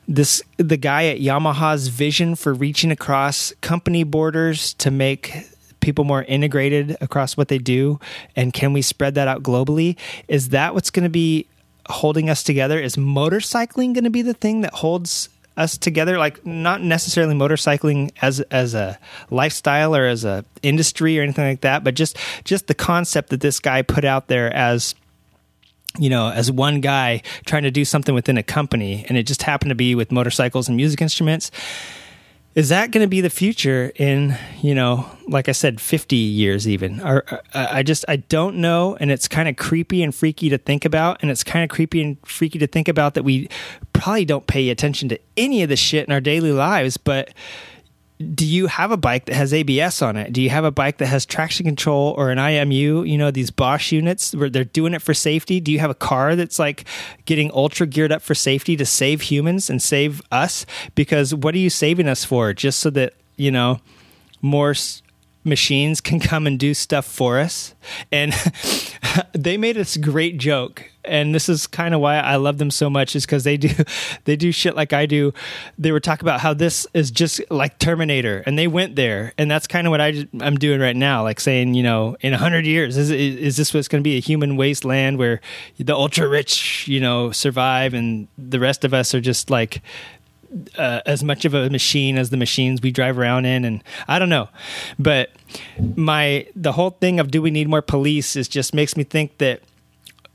this the guy at Yamaha's vision for reaching across company borders to make people more integrated across what they do and can we spread that out globally? Is that what's going to be holding us together? Is motorcycling going to be the thing that holds us together? Like not necessarily motorcycling as as a lifestyle or as a industry or anything like that but just just the concept that this guy put out there as you know, as one guy trying to do something within a company, and it just happened to be with motorcycles and music instruments. Is that going to be the future in, you know, like I said, 50 years even? Or, uh, I just, I don't know. And it's kind of creepy and freaky to think about. And it's kind of creepy and freaky to think about that we probably don't pay attention to any of the shit in our daily lives. But, do you have a bike that has ABS on it? Do you have a bike that has traction control or an IMU? You know, these Bosch units where they're doing it for safety. Do you have a car that's like getting ultra geared up for safety to save humans and save us? Because what are you saving us for? Just so that, you know, more machines can come and do stuff for us. And they made this great joke. And this is kind of why I love them so much is because they do they do shit like I do. They were talking about how this is just like Terminator, and they went there, and that's kind of what I, I'm doing right now. Like saying, you know, in hundred years, is is this what's going to be a human wasteland where the ultra rich, you know, survive, and the rest of us are just like uh, as much of a machine as the machines we drive around in and i don't know. But my the whole thing of do we need more police is just makes me think that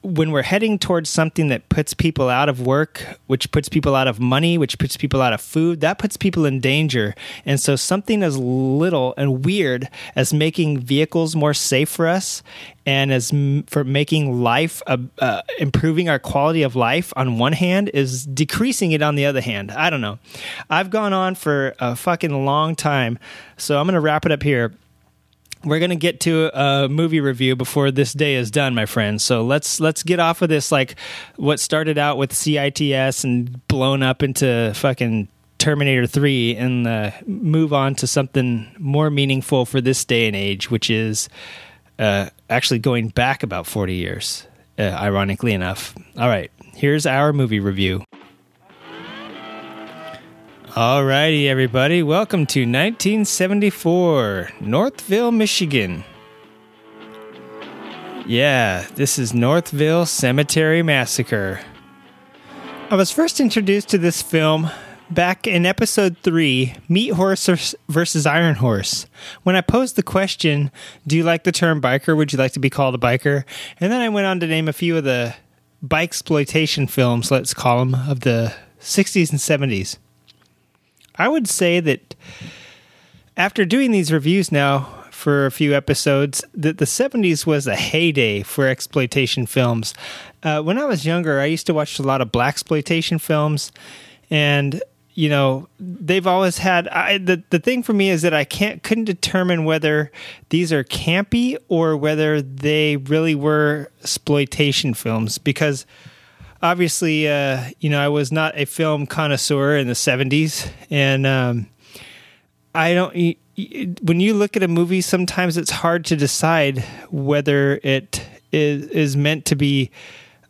when we're heading towards something that puts people out of work, which puts people out of money, which puts people out of food, that puts people in danger. And so, something as little and weird as making vehicles more safe for us and as m- for making life, uh, uh, improving our quality of life on one hand, is decreasing it on the other hand. I don't know. I've gone on for a fucking long time. So, I'm going to wrap it up here we're gonna get to a movie review before this day is done, my friends. So let's let's get off of this like what started out with CITS and blown up into fucking Terminator Three, and uh, move on to something more meaningful for this day and age, which is uh, actually going back about forty years. Uh, ironically enough. All right, here's our movie review. Alrighty, everybody, welcome to 1974, Northville, Michigan. Yeah, this is Northville Cemetery Massacre. I was first introduced to this film back in episode 3, Meat Horse versus Iron Horse, when I posed the question, Do you like the term biker? Would you like to be called a biker? And then I went on to name a few of the bike exploitation films, let's call them, of the 60s and 70s. I would say that after doing these reviews now for a few episodes, that the 70s was a heyday for exploitation films. Uh, when I was younger, I used to watch a lot of black exploitation films, and you know they've always had I, the the thing for me is that I can't couldn't determine whether these are campy or whether they really were exploitation films because obviously, uh, you know, I was not a film connoisseur in the '70s, and um, I don't. When you look at a movie, sometimes it's hard to decide whether it is is meant to be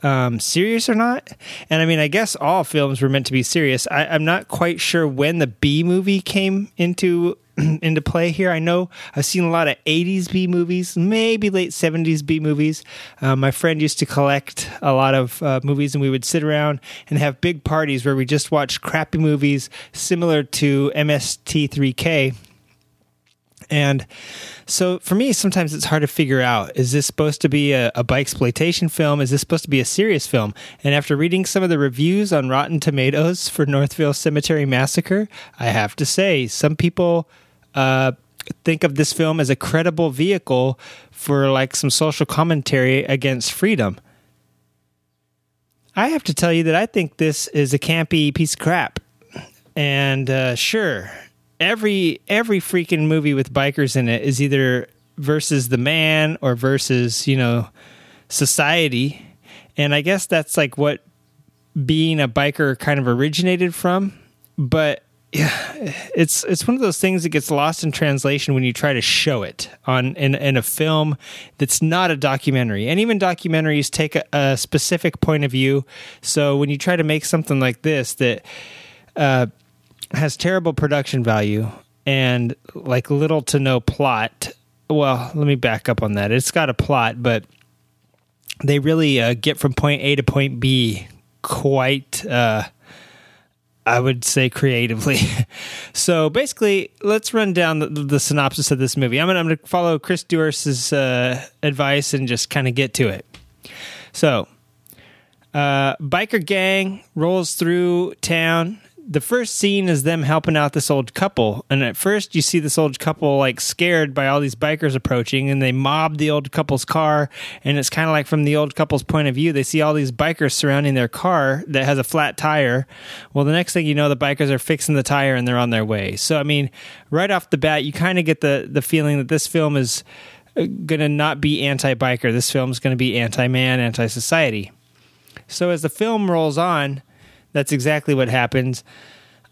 um, serious or not. And I mean, I guess all films were meant to be serious. I, I'm not quite sure when the B movie came into into play here. I know I've seen a lot of 80s B movies, maybe late 70s B movies. Uh, my friend used to collect a lot of uh, movies, and we would sit around and have big parties where we just watched crappy movies similar to MST3K. And so for me, sometimes it's hard to figure out is this supposed to be a, a bike exploitation film? Is this supposed to be a serious film? And after reading some of the reviews on Rotten Tomatoes for Northville Cemetery Massacre, I have to say, some people uh, think of this film as a credible vehicle for like some social commentary against freedom. I have to tell you that I think this is a campy piece of crap. And uh, sure, every every freaking movie with bikers in it is either versus the man or versus you know society, and I guess that's like what being a biker kind of originated from. But yeah, it's it's one of those things that gets lost in translation when you try to show it on in in a film that's not a documentary. And even documentaries take a, a specific point of view. So when you try to make something like this that uh, has terrible production value and like little to no plot. Well, let me back up on that. It's got a plot, but they really uh, get from point A to point B quite, uh, I would say, creatively. so basically, let's run down the, the synopsis of this movie. I'm gonna, I'm gonna follow Chris Duers's uh, advice and just kind of get to it. So, uh, biker gang rolls through town. The first scene is them helping out this old couple, and at first you see this old couple like scared by all these bikers approaching, and they mob the old couple's car. And it's kind of like from the old couple's point of view, they see all these bikers surrounding their car that has a flat tire. Well, the next thing you know, the bikers are fixing the tire and they're on their way. So, I mean, right off the bat, you kind of get the the feeling that this film is uh, going to not be anti-biker. This film is going to be anti-man, anti-society. So as the film rolls on, that's exactly what happens.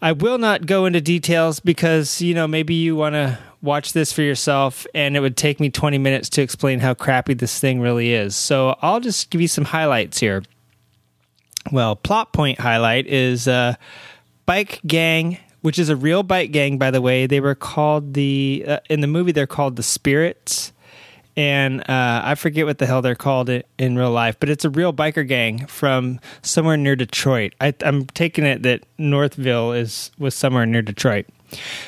I will not go into details because, you know, maybe you want to watch this for yourself and it would take me 20 minutes to explain how crappy this thing really is. So I'll just give you some highlights here. Well, plot point highlight is uh, Bike Gang, which is a real bike gang, by the way. They were called the, uh, in the movie, they're called the Spirits and uh, I forget what the hell they're called in real life, but it's a real biker gang from somewhere near Detroit. I, I'm taking it that Northville is was somewhere near Detroit.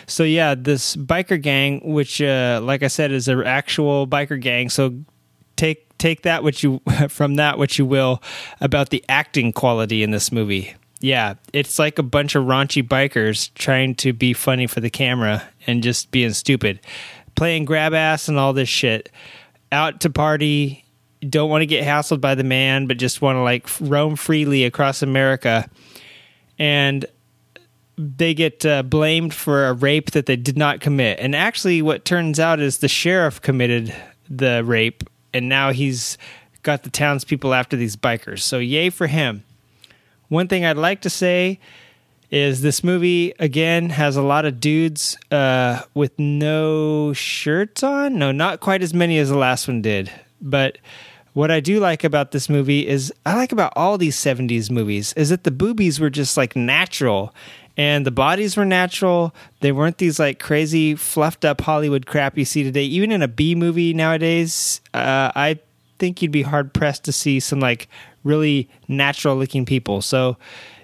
So yeah, this biker gang, which uh, like I said, is an actual biker gang. So take take that what you from that what you will about the acting quality in this movie. Yeah, it's like a bunch of raunchy bikers trying to be funny for the camera and just being stupid playing grab ass and all this shit. Out to party, don't want to get hassled by the man, but just want to like roam freely across America. And they get uh, blamed for a rape that they did not commit. And actually, what turns out is the sheriff committed the rape, and now he's got the townspeople after these bikers. So, yay for him. One thing I'd like to say is this movie again has a lot of dudes uh, with no shirts on. No, not quite as many as the last one did. But what I do like about this movie is I like about all these 70s movies is that the boobies were just like natural and the bodies were natural. They weren't these like crazy fluffed up Hollywood crap you see today. Even in a B movie nowadays, uh, I think you'd be hard pressed to see some like really natural looking people. So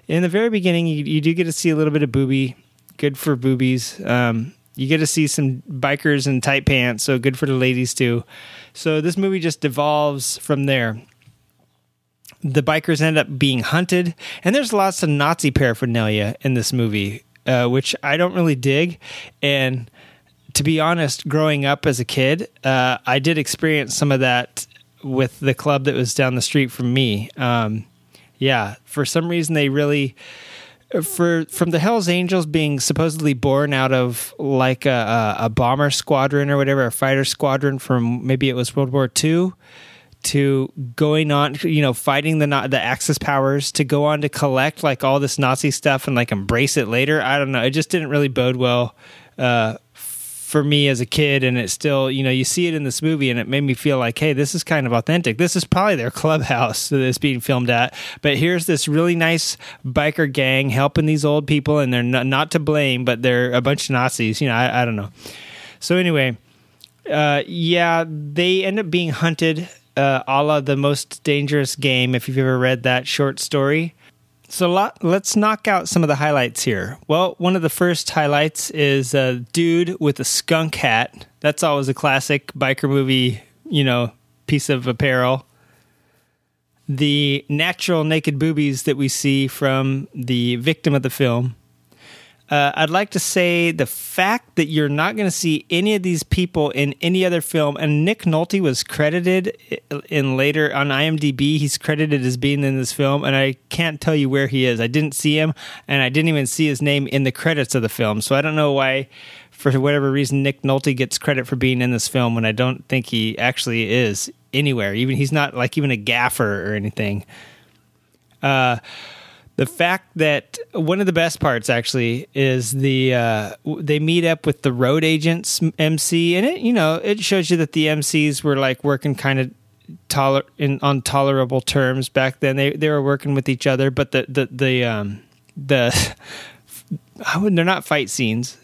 in the very beginning, you, you do get to see a little bit of booby. Good for boobies. Um, you get to see some bikers in tight pants, so good for the ladies too. So this movie just devolves from there. The bikers end up being hunted, and there's lots of Nazi paraphernalia in this movie, uh, which I don't really dig. And to be honest, growing up as a kid, uh, I did experience some of that with the club that was down the street from me. Um, yeah, for some reason they really for from the Hell's Angels being supposedly born out of like a, a, bomber squadron or whatever, a fighter squadron from maybe it was World War II, to going on, you know, fighting the the Axis powers to go on to collect like all this Nazi stuff and like embrace it later. I don't know. It just didn't really bode well uh, for me as a kid, and it still, you know, you see it in this movie, and it made me feel like, hey, this is kind of authentic. This is probably their clubhouse that it's being filmed at. But here's this really nice biker gang helping these old people, and they're not, not to blame, but they're a bunch of Nazis. You know, I, I don't know. So anyway, uh, yeah, they end up being hunted, uh, a la the most dangerous game. If you've ever read that short story. So let's knock out some of the highlights here. Well, one of the first highlights is a dude with a skunk hat. That's always a classic biker movie, you know, piece of apparel. The natural naked boobies that we see from the victim of the film. Uh, I'd like to say the fact that you're not going to see any of these people in any other film, and Nick Nolte was credited in later on IMDb. He's credited as being in this film, and I can't tell you where he is. I didn't see him, and I didn't even see his name in the credits of the film. So I don't know why, for whatever reason, Nick Nolte gets credit for being in this film when I don't think he actually is anywhere. Even he's not like even a gaffer or anything. Uh the fact that one of the best parts actually is the uh, they meet up with the road agents MC and it you know it shows you that the MCs were like working kind of toler in on tolerable terms back then. They they were working with each other but the the the um the they're not fight scenes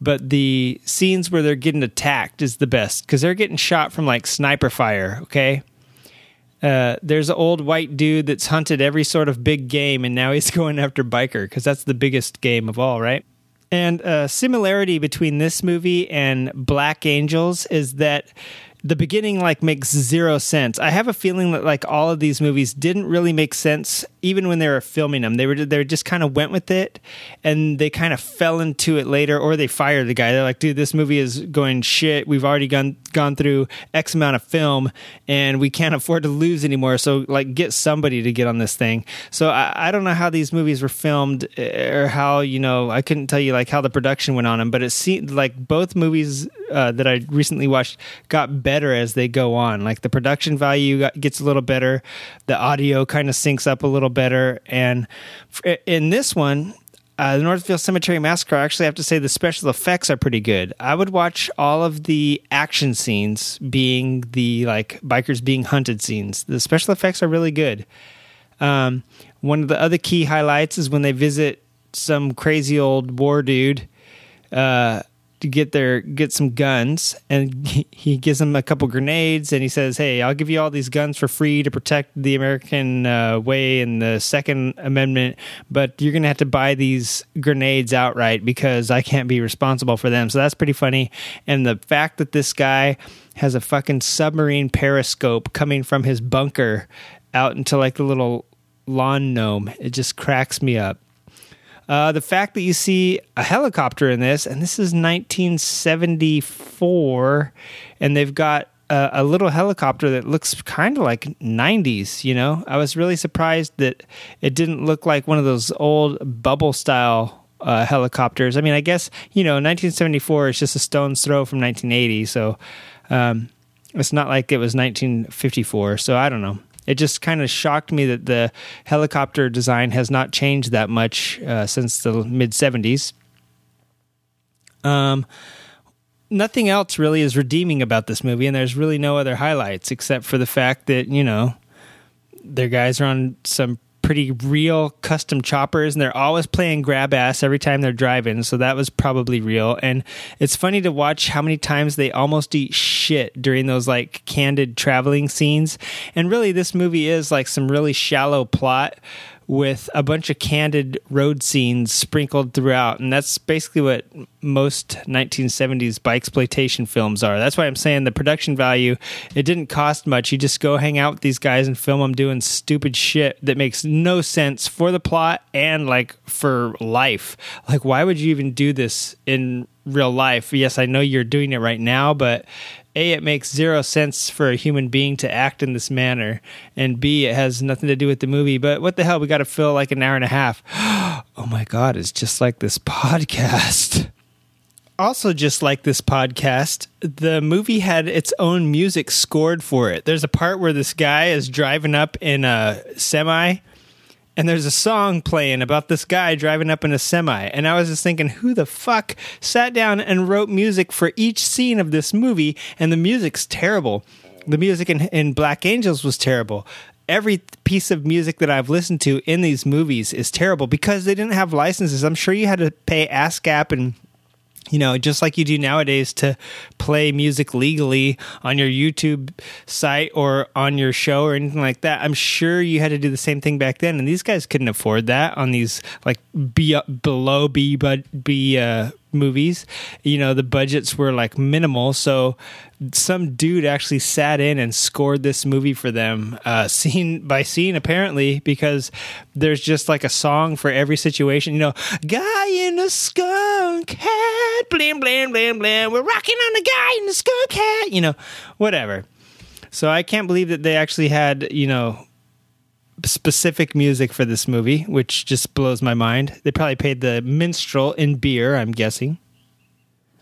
but the scenes where they're getting attacked is the best because they're getting shot from like sniper fire okay uh, there's an old white dude that's hunted every sort of big game, and now he's going after biker because that's the biggest game of all, right? And a uh, similarity between this movie and Black Angels is that the beginning like makes zero sense. I have a feeling that like all of these movies didn't really make sense even when they were filming them. They were they just kind of went with it and they kind of fell into it later or they fired the guy. They're like, "Dude, this movie is going shit. We've already gone gone through X amount of film and we can't afford to lose anymore. So like get somebody to get on this thing." So I, I don't know how these movies were filmed eh, or how, you know, I couldn't tell you like how the production went on them, but it seemed like both movies uh, that I recently watched got better as they go on. Like the production value gets a little better, the audio kind of syncs up a little better, and in this one. Uh, the Northville Cemetery Massacre, I actually have to say the special effects are pretty good. I would watch all of the action scenes being the like bikers being hunted scenes. The special effects are really good. Um, one of the other key highlights is when they visit some crazy old war dude. Uh, to get their get some guns and he gives them a couple grenades and he says hey i'll give you all these guns for free to protect the american uh, way and the second amendment but you're gonna have to buy these grenades outright because i can't be responsible for them. So that's pretty funny. And the fact that this guy has a fucking submarine periscope coming from his bunker out into like the little lawn gnome it just cracks me up uh, the fact that you see a helicopter in this, and this is 1974, and they've got a, a little helicopter that looks kind of like 90s, you know? I was really surprised that it didn't look like one of those old bubble style uh, helicopters. I mean, I guess, you know, 1974 is just a stone's throw from 1980, so um, it's not like it was 1954, so I don't know it just kind of shocked me that the helicopter design has not changed that much uh, since the mid 70s. Um, nothing else really is redeeming about this movie, and there's really no other highlights except for the fact that, you know, their guys are on some pretty real custom choppers and they're always playing grab ass every time they're driving so that was probably real. And it's funny to watch how many times they almost eat shit during those like candid traveling scenes. And really this movie is like some really shallow plot with a bunch of candid road scenes sprinkled throughout. And that's basically what most 1970s bike exploitation films are. That's why I'm saying the production value, it didn't cost much. You just go hang out with these guys and film them doing stupid shit that makes no sense for the plot and like for life. Like, why would you even do this in real life? Yes, I know you're doing it right now, but a, it makes zero sense for a human being to act in this manner, and B, it has nothing to do with the movie. But what the hell? We got to fill like an hour and a half. oh my God, it's just like this podcast. also just like this podcast, the movie had its own music scored for it. There's a part where this guy is driving up in a semi and there's a song playing about this guy driving up in a semi. And I was just thinking, who the fuck sat down and wrote music for each scene of this movie? And the music's terrible. The music in, in Black Angels was terrible. Every piece of music that I've listened to in these movies is terrible because they didn't have licenses. I'm sure you had to pay ASCAP and you know, just like you do nowadays to play music legally on your YouTube site or on your show or anything like that. I'm sure you had to do the same thing back then, and these guys couldn't afford that on these like B below B but B uh, movies. You know, the budgets were like minimal, so some dude actually sat in and scored this movie for them, uh, scene by scene, apparently, because there's just like a song for every situation. You know, guy in a skunk hat, blam blam blam blam. We're rocking on the guy in the skunk hat. You know, whatever. So I can't believe that they actually had you know specific music for this movie, which just blows my mind. They probably paid the minstrel in beer, I'm guessing.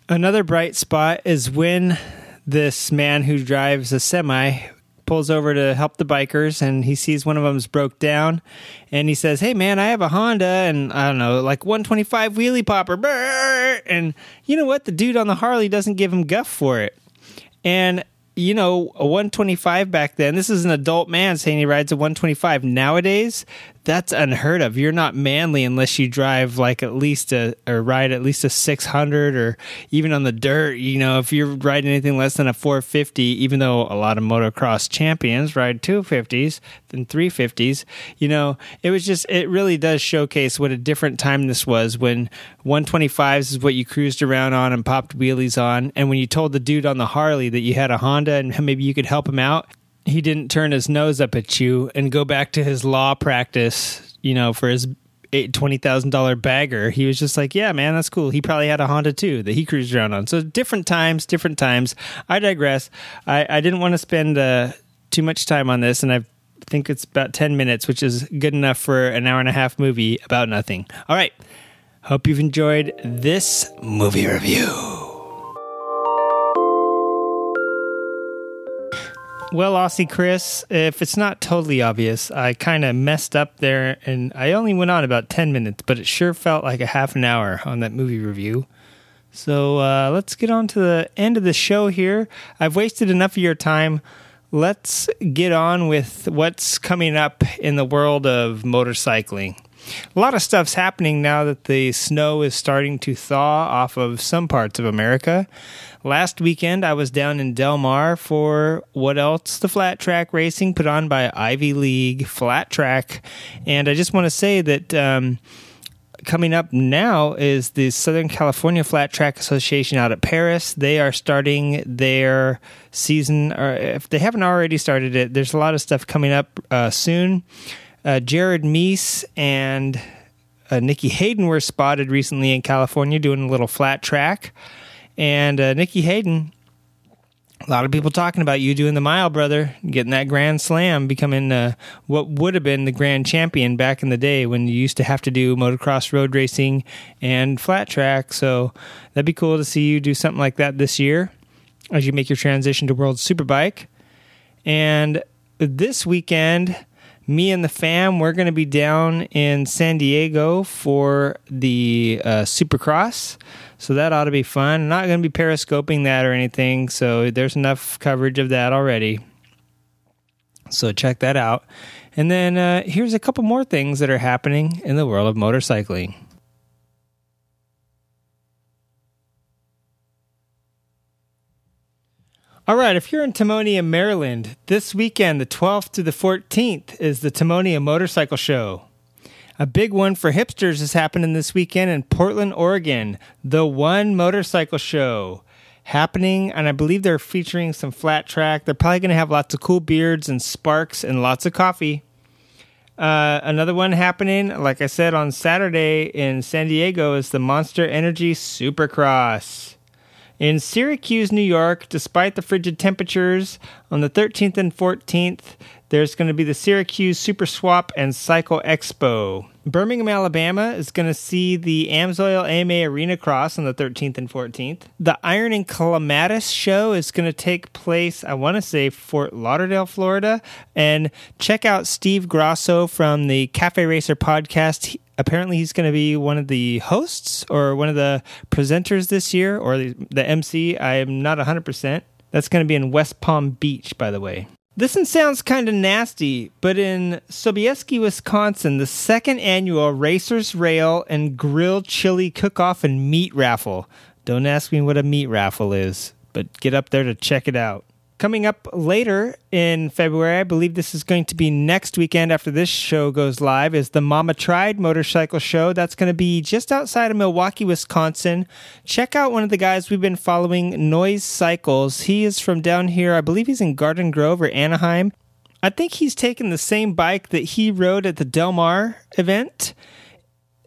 Another bright spot is when this man who drives a semi pulls over to help the bikers and he sees one of them's broke down and he says, Hey man, I have a Honda and I don't know, like 125 wheelie popper. And you know what? The dude on the Harley doesn't give him guff for it. And you know, a 125 back then, this is an adult man saying he rides a 125. Nowadays, that's unheard of. You're not manly unless you drive like at least a or ride at least a 600 or even on the dirt. You know, if you're riding anything less than a 450, even though a lot of motocross champions ride 250s than 350s, you know, it was just it really does showcase what a different time this was when 125s is what you cruised around on and popped wheelies on, and when you told the dude on the Harley that you had a Honda and maybe you could help him out he didn't turn his nose up at you and go back to his law practice, you know, for his twenty thousand dollar bagger. He was just like, "Yeah, man, that's cool." He probably had a Honda too that he cruised around on. So different times, different times. I digress. I, I didn't want to spend uh, too much time on this, and I think it's about ten minutes, which is good enough for an hour and a half movie about nothing. All right. Hope you've enjoyed this movie review. Well, Aussie Chris, if it's not totally obvious, I kind of messed up there and I only went on about 10 minutes, but it sure felt like a half an hour on that movie review. So uh, let's get on to the end of the show here. I've wasted enough of your time. Let's get on with what's coming up in the world of motorcycling. A lot of stuff's happening now that the snow is starting to thaw off of some parts of America. Last weekend, I was down in Del Mar for what else? The flat track racing put on by Ivy League Flat Track. And I just want to say that. Um, coming up now is the Southern California Flat Track Association out at Perris. They are starting their season, or if they haven't already started it, there's a lot of stuff coming up uh, soon. Uh, Jared Mees and uh, Nicky Hayden were spotted recently in California doing a little flat track. And uh, Nicky Hayden, a lot of people talking about you doing the mile, brother, getting that grand slam, becoming uh, what would have been the grand champion back in the day when you used to have to do motocross road racing and flat track. So that'd be cool to see you do something like that this year as you make your transition to World Superbike. And this weekend, me and the fam, we're going to be down in San Diego for the uh, Supercross. So that ought to be fun. Not going to be periscoping that or anything. So there's enough coverage of that already. So check that out. And then uh, here's a couple more things that are happening in the world of motorcycling. All right, if you're in Timonium, Maryland, this weekend, the 12th to the 14th, is the Timonium Motorcycle Show. A big one for hipsters is happening this weekend in Portland, Oregon. The One Motorcycle Show happening, and I believe they're featuring some flat track. They're probably going to have lots of cool beards and sparks and lots of coffee. Uh, another one happening, like I said, on Saturday in San Diego is the Monster Energy Supercross. In Syracuse, New York, despite the frigid temperatures, on the 13th and 14th, there's going to be the Syracuse Super Swap and Cycle Expo. Birmingham, Alabama is going to see the Amsoil AMA Arena Cross on the 13th and 14th. The Iron and Clematis show is going to take place, I want to say, Fort Lauderdale, Florida. And check out Steve Grosso from the Cafe Racer podcast. Apparently, he's going to be one of the hosts or one of the presenters this year, or the, the MC. I am not 100%. That's going to be in West Palm Beach, by the way. This one sounds kind of nasty, but in Sobieski, Wisconsin, the second annual Racers Rail and Grill Chili Cook Off and Meat Raffle. Don't ask me what a meat raffle is, but get up there to check it out. Coming up later in February, I believe this is going to be next weekend after this show goes live, is the Mama Tried Motorcycle Show. That's going to be just outside of Milwaukee, Wisconsin. Check out one of the guys we've been following, Noise Cycles. He is from down here. I believe he's in Garden Grove or Anaheim. I think he's taken the same bike that he rode at the Del Mar event,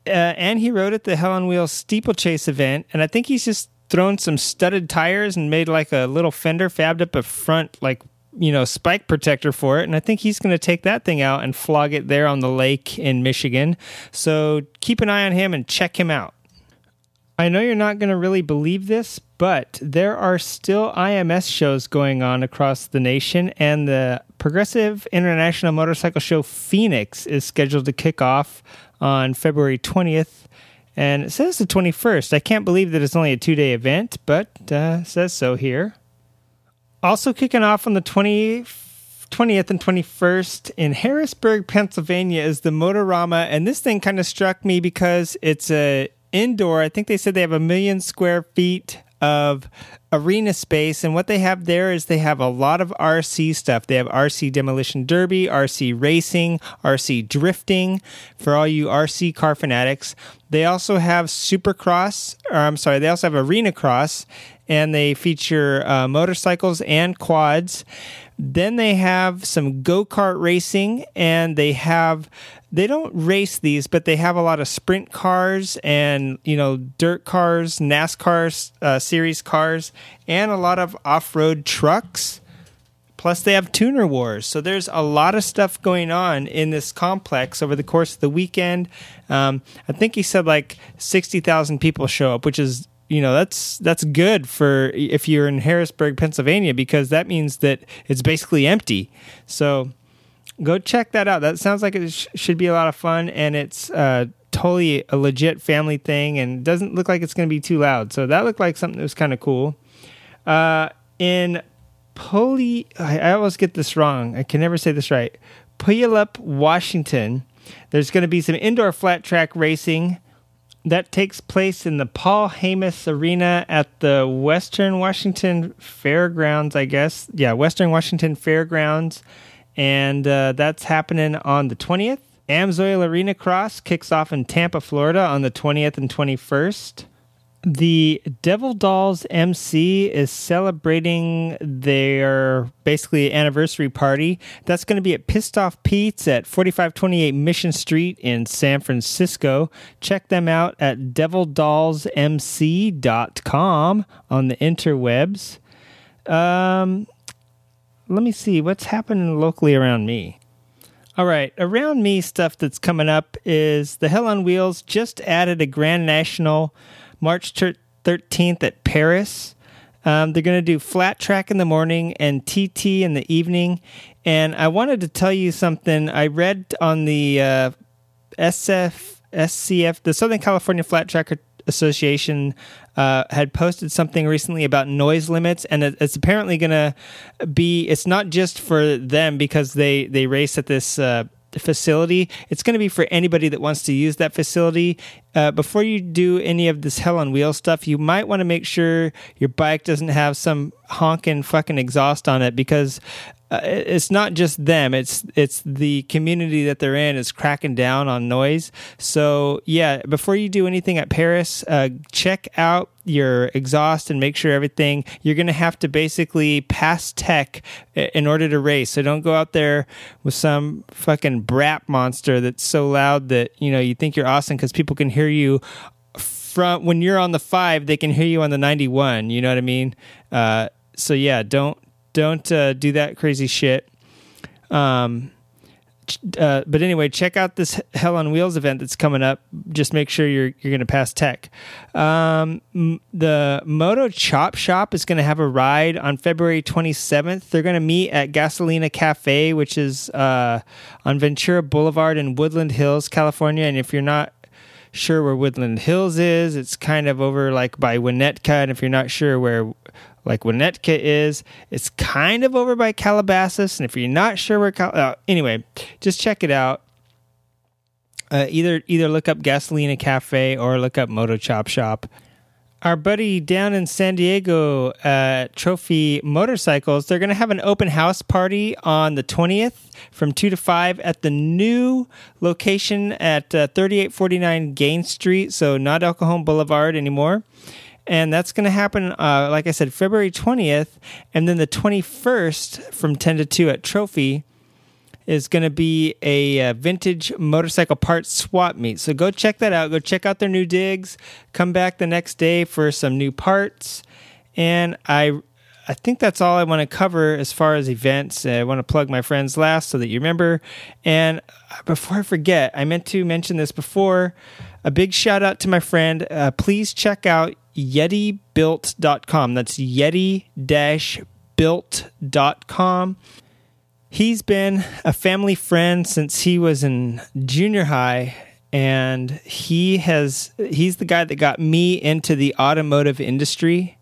uh, and he rode at the Hell on Wheels steeplechase event. And I think he's just thrown some studded tires and made like a little fender, fabbed up a front like you know spike protector for it. And I think he's going to take that thing out and flog it there on the lake in Michigan. So keep an eye on him and check him out. I know you're not going to really believe this, but there are still IMS shows going on across the nation, and the Progressive International Motorcycle Show Phoenix is scheduled to kick off on February 20th. And it says the 21st. I can't believe that it's only a two day event, but uh, says so here. Also kicking off on the 20, 20th and 21st in Harrisburg, Pennsylvania is the Motorama. And this thing kind of struck me because it's a indoor. I think they said they have a million square feet of arena space and what they have there is they have a lot of RC stuff. They have RC demolition derby, RC racing, RC drifting for all you RC car fanatics. They also have Supercross, or I'm sorry, they also have Arena Cross and they feature uh, motorcycles and quads. Then they have some go kart racing, and they have they don't race these, but they have a lot of sprint cars and you know dirt cars, NASCAR uh, series cars, and a lot of off road trucks. Plus, they have tuner wars. So there's a lot of stuff going on in this complex over the course of the weekend. Um, I think he said like sixty thousand people show up, which is you know that's that's good for if you're in Harrisburg, Pennsylvania, because that means that it's basically empty. So go check that out. That sounds like it sh- should be a lot of fun, and it's uh, totally a legit family thing, and doesn't look like it's going to be too loud. So that looked like something that was kind of cool. Uh, in Poli, I, I always get this wrong. I can never say this right. Puyallup, Washington. There's going to be some indoor flat track racing that takes place in the Paul Hamas Arena at the Western Washington Fairgrounds, I guess. Yeah, Western Washington Fairgrounds. And uh, that's happening on the 20th. Amsoil Arena Cross kicks off in Tampa, Florida on the 20th and 21st. The Devil Dolls MC is celebrating their basically anniversary party. That's going to be at Pissed Off Pete's at 4528 Mission Street in San Francisco. Check them out at devildollsmc.com on the interwebs. Um, let me see what's happening locally around me. All right, around me, stuff that's coming up is the Hell on Wheels just added a Grand National March 13th at Perris. Um, they're going to do flat track in the morning and TT in the evening. And I wanted to tell you something. I read on the uh, SF, SCF, the Southern California Flat Tracker Association, uh, had posted something recently about noise limits, and it, it's apparently going to be. It's not just for them because they they race at this. Uh, facility. It's going to be for anybody that wants to use that facility. Uh, before you do any of this hell on wheel stuff, you might want to make sure your bike doesn't have some honking fucking exhaust on it because uh, it's not just them. It's it's the community that they're in is cracking down on noise. So yeah before you do anything at Perris uh, check out your exhaust and make sure everything you're going to have to basically pass tech in order to race. So don't go out there with some fucking brat monster that's so loud that you know you think you're awesome because people can hear you from when you're on the five they can hear you on the 91 you know what i mean? Uh, so yeah don't don't uh, do that crazy shit. Um, uh, but anyway, check out this Hell on Wheels event that's coming up. Just make sure you're you're going to pass tech. Um, m- the Moto Chop Shop is going to have a ride on February 27th. They're going to meet at Gasolina Cafe, which is uh, on Ventura Boulevard in Woodland Hills, California. And if you're not sure where Woodland Hills is, it's kind of over like by Winnetka. And if you're not sure where like Winnetka is. It's kind of over by Calabasas, and if you're not sure where, Cal- uh, anyway, just check it out. Uh, either either look up Gasolina Cafe or look up Moto Chop Shop. Our buddy down in San Diego, uh, Trophy Motorcycles, they're going to have an open house party on the 20th from 2 to 5 at the new location at uh, 3849 Gaines Street, so not El Cajon Boulevard anymore and that's going to happen uh, like i said february 20th and then the 21st from 10 to 2 at trophy is going to be a uh, vintage motorcycle parts swap meet so go check that out go check out their new digs come back the next day for some new parts and i I think that's all I want to cover as far as events. I want to plug my friends last so that you remember. And uh, before I forget, I meant to mention this before. A big shout out to my friend. Uh, please check out yetibuilt.com. That's yeti built.com. He's been a family friend since he was in junior high and he has he's the guy that got me into the automotive industry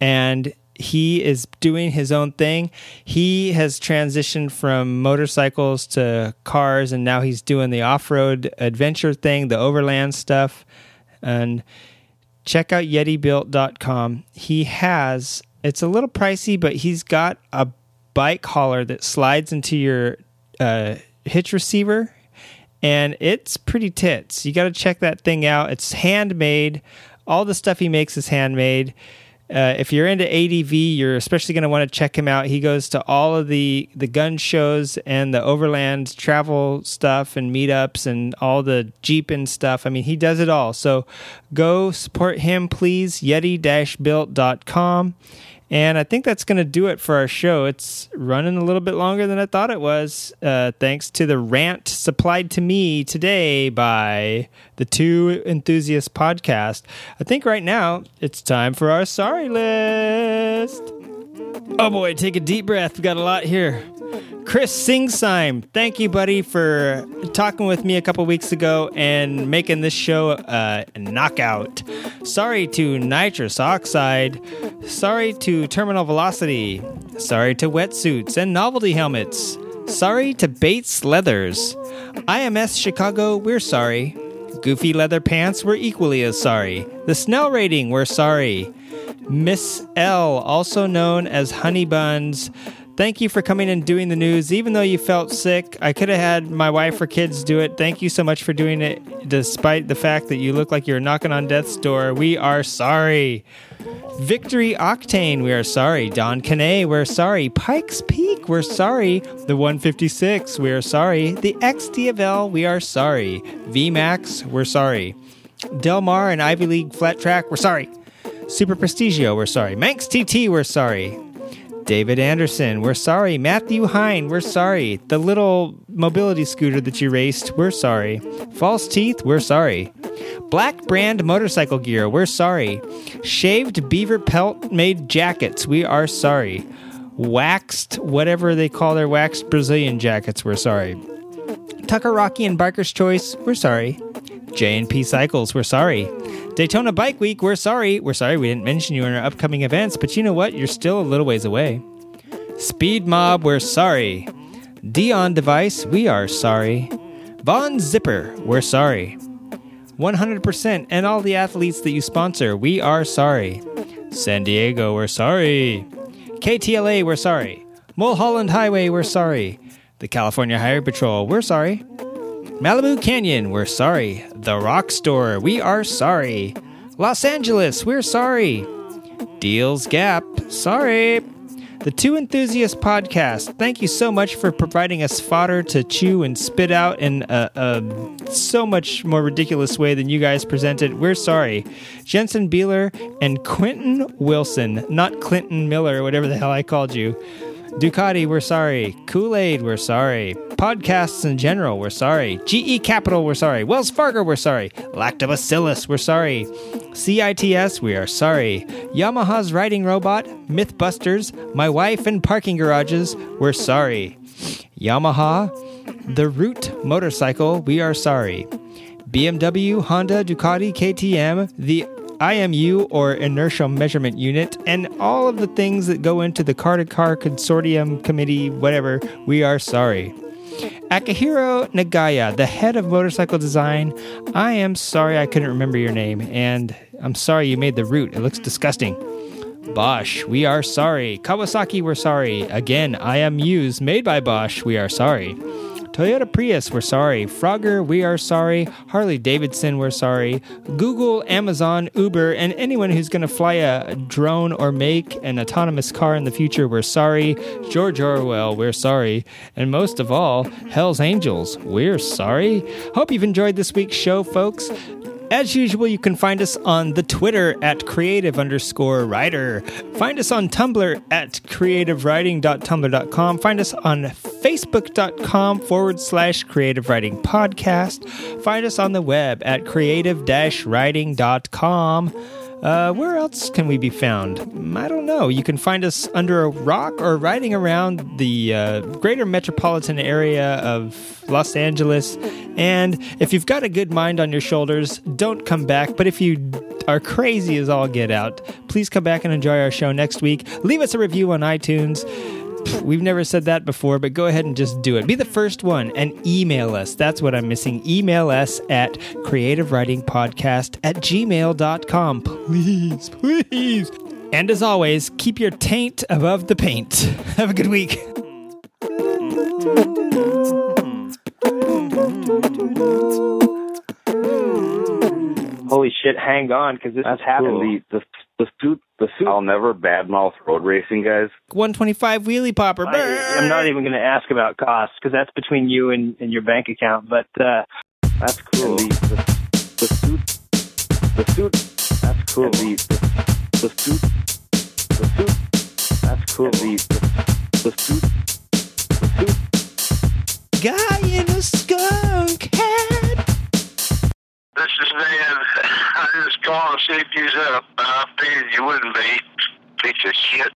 and he is doing his own thing. He has transitioned from motorcycles to cars and now he's doing the off-road adventure thing, the overland stuff. And check out yetibuilt.com. He has, it's a little pricey, but he's got a bike hauler that slides into your uh, hitch receiver, and it's pretty tits. You got to check that thing out. It's handmade. All the stuff he makes is handmade. Uh, if you're into ADV, you're especially going to want to check him out. He goes to all of the the gun shows and the overland travel stuff and meetups and all the Jeep and stuff. I mean, he does it all. So go support him, please. Yeti-built.com. And I think that's going to do it for our show. It's running a little bit longer than I thought it was, uh, thanks to the rant supplied to me today by the Two Enthusiasts podcast. I think right now it's time for our sorry list. Oh boy, take a deep breath. We got a lot here. Chris Singsime, thank you, buddy, for talking with me a couple weeks ago and making this show uh, a knockout. Sorry to nitrous oxide. Sorry to terminal velocity. Sorry to wetsuits and novelty helmets. Sorry to Bates Leathers. IMS Chicago, we're sorry. Goofy Leather Pants, we're equally as sorry. The Snell Rating, we're sorry. Miss L, also known as Honey Buns, thank you for coming and doing the news. Even though you felt sick, I could have had my wife or kids do it. Thank you so much for doing it, despite the fact that you look like you're knocking on death's door. We are sorry. Victory Octane, we are sorry. Don Canet, we're sorry. Pikes Peak, we're sorry. The 156, we are sorry. The XDFL, we are sorry. VMAX, we're sorry. Del Mar and Ivy League Flat Track, we're sorry. Super Prestigio, we're sorry. Manx TT, we're sorry. David Anderson, we're sorry. Matthew Hine, we're sorry. The little mobility scooter that you raced, we're sorry. False Teeth, we're sorry. Black Brand Motorcycle Gear, we're sorry. Shaved Beaver Pelt made jackets, we are sorry. Waxed, whatever they call their waxed Brazilian jackets, we're sorry. Tucker Rocky and Biker's Choice, we're sorry. J&P Cycles, we're sorry. Daytona Bike Week, we're sorry. We're sorry we didn't mention you in our upcoming events, but you know what? You're still a little ways away. Speed Mob, we're sorry. Dion Device, we are sorry. Von Zipper, we're sorry. 100% and all the athletes that you sponsor, we are sorry. San Diego, we're sorry. KTLA, we're sorry. Mulholland Highway, we're sorry. The California Highway Patrol, we're sorry. Malibu Canyon, we're sorry. The Rock Store, we are sorry. Los Angeles, we're sorry. Deals Gap, sorry. The Two Enthusiasts podcast, thank you so much for providing us fodder to chew and spit out in a, a so much more ridiculous way than you guys presented. We're sorry. Jensen Beeler and Quentin Wilson, not Clinton Miller, whatever the hell I called you. Ducati, we're sorry. Kool Aid, we're sorry. Podcasts in general, we're sorry. GE Capital, we're sorry. Wells Fargo, we're sorry. Lactobacillus, we're sorry. CITS, we are sorry. Yamaha's riding robot, Mythbusters, my wife and parking garages, we're sorry. Yamaha, the Root motorcycle, we are sorry. BMW, Honda, Ducati, KTM, the IMU or inertial measurement unit, and all of the things that go into the car to car consortium committee, whatever, we are sorry. Akihiro Nagaya, the head of motorcycle design, I am sorry I couldn't remember your name, and I'm sorry you made the route. It looks disgusting. Bosch, we are sorry. Kawasaki, we're sorry. Again, IMUs made by Bosch, we are sorry. Toyota Prius, we're sorry. Frogger, we are sorry. Harley Davidson, we're sorry. Google, Amazon, Uber, and anyone who's going to fly a drone or make an autonomous car in the future, we're sorry. George Orwell, we're sorry. And most of all, Hell's Angels, we're sorry. Hope you've enjoyed this week's show, folks. As usual, you can find us on the Twitter at creative underscore writer. Find us on Tumblr at creativewriting.tumblr.com. Find us on facebook.com forward slash creative writing podcast. Find us on the web at creative writing.com. Uh, where else can we be found? I don't know. You can find us under a rock or riding around the uh, greater metropolitan area of Los Angeles. And if you've got a good mind on your shoulders, don't come back. But if you are crazy as all get out, please come back and enjoy our show next week. Leave us a review on iTunes. We've never said that before, but go ahead and just do it. Be the first one and email us. That's what I'm missing. Email us at creativewritingpodcast at gmail.com. Please, please. And as always, keep your taint above the paint. Have a good week. Holy shit, hang on, because this That's is happening. cool. The, the, the suit, the suit. I'll never badmouth road racing guys. 125 wheelie popper. I, I'm not even going to ask about costs because that's between you and, and your bank account. But uh, That's cool. The, the, the suit, the suit. That's cool. The, the, the suit, the suit. That's cool. The, the, the suit, the suit. Guy in a skunk hat. This is Dan. I just called to see if you's up. I figured you wouldn't be. Piece of shit.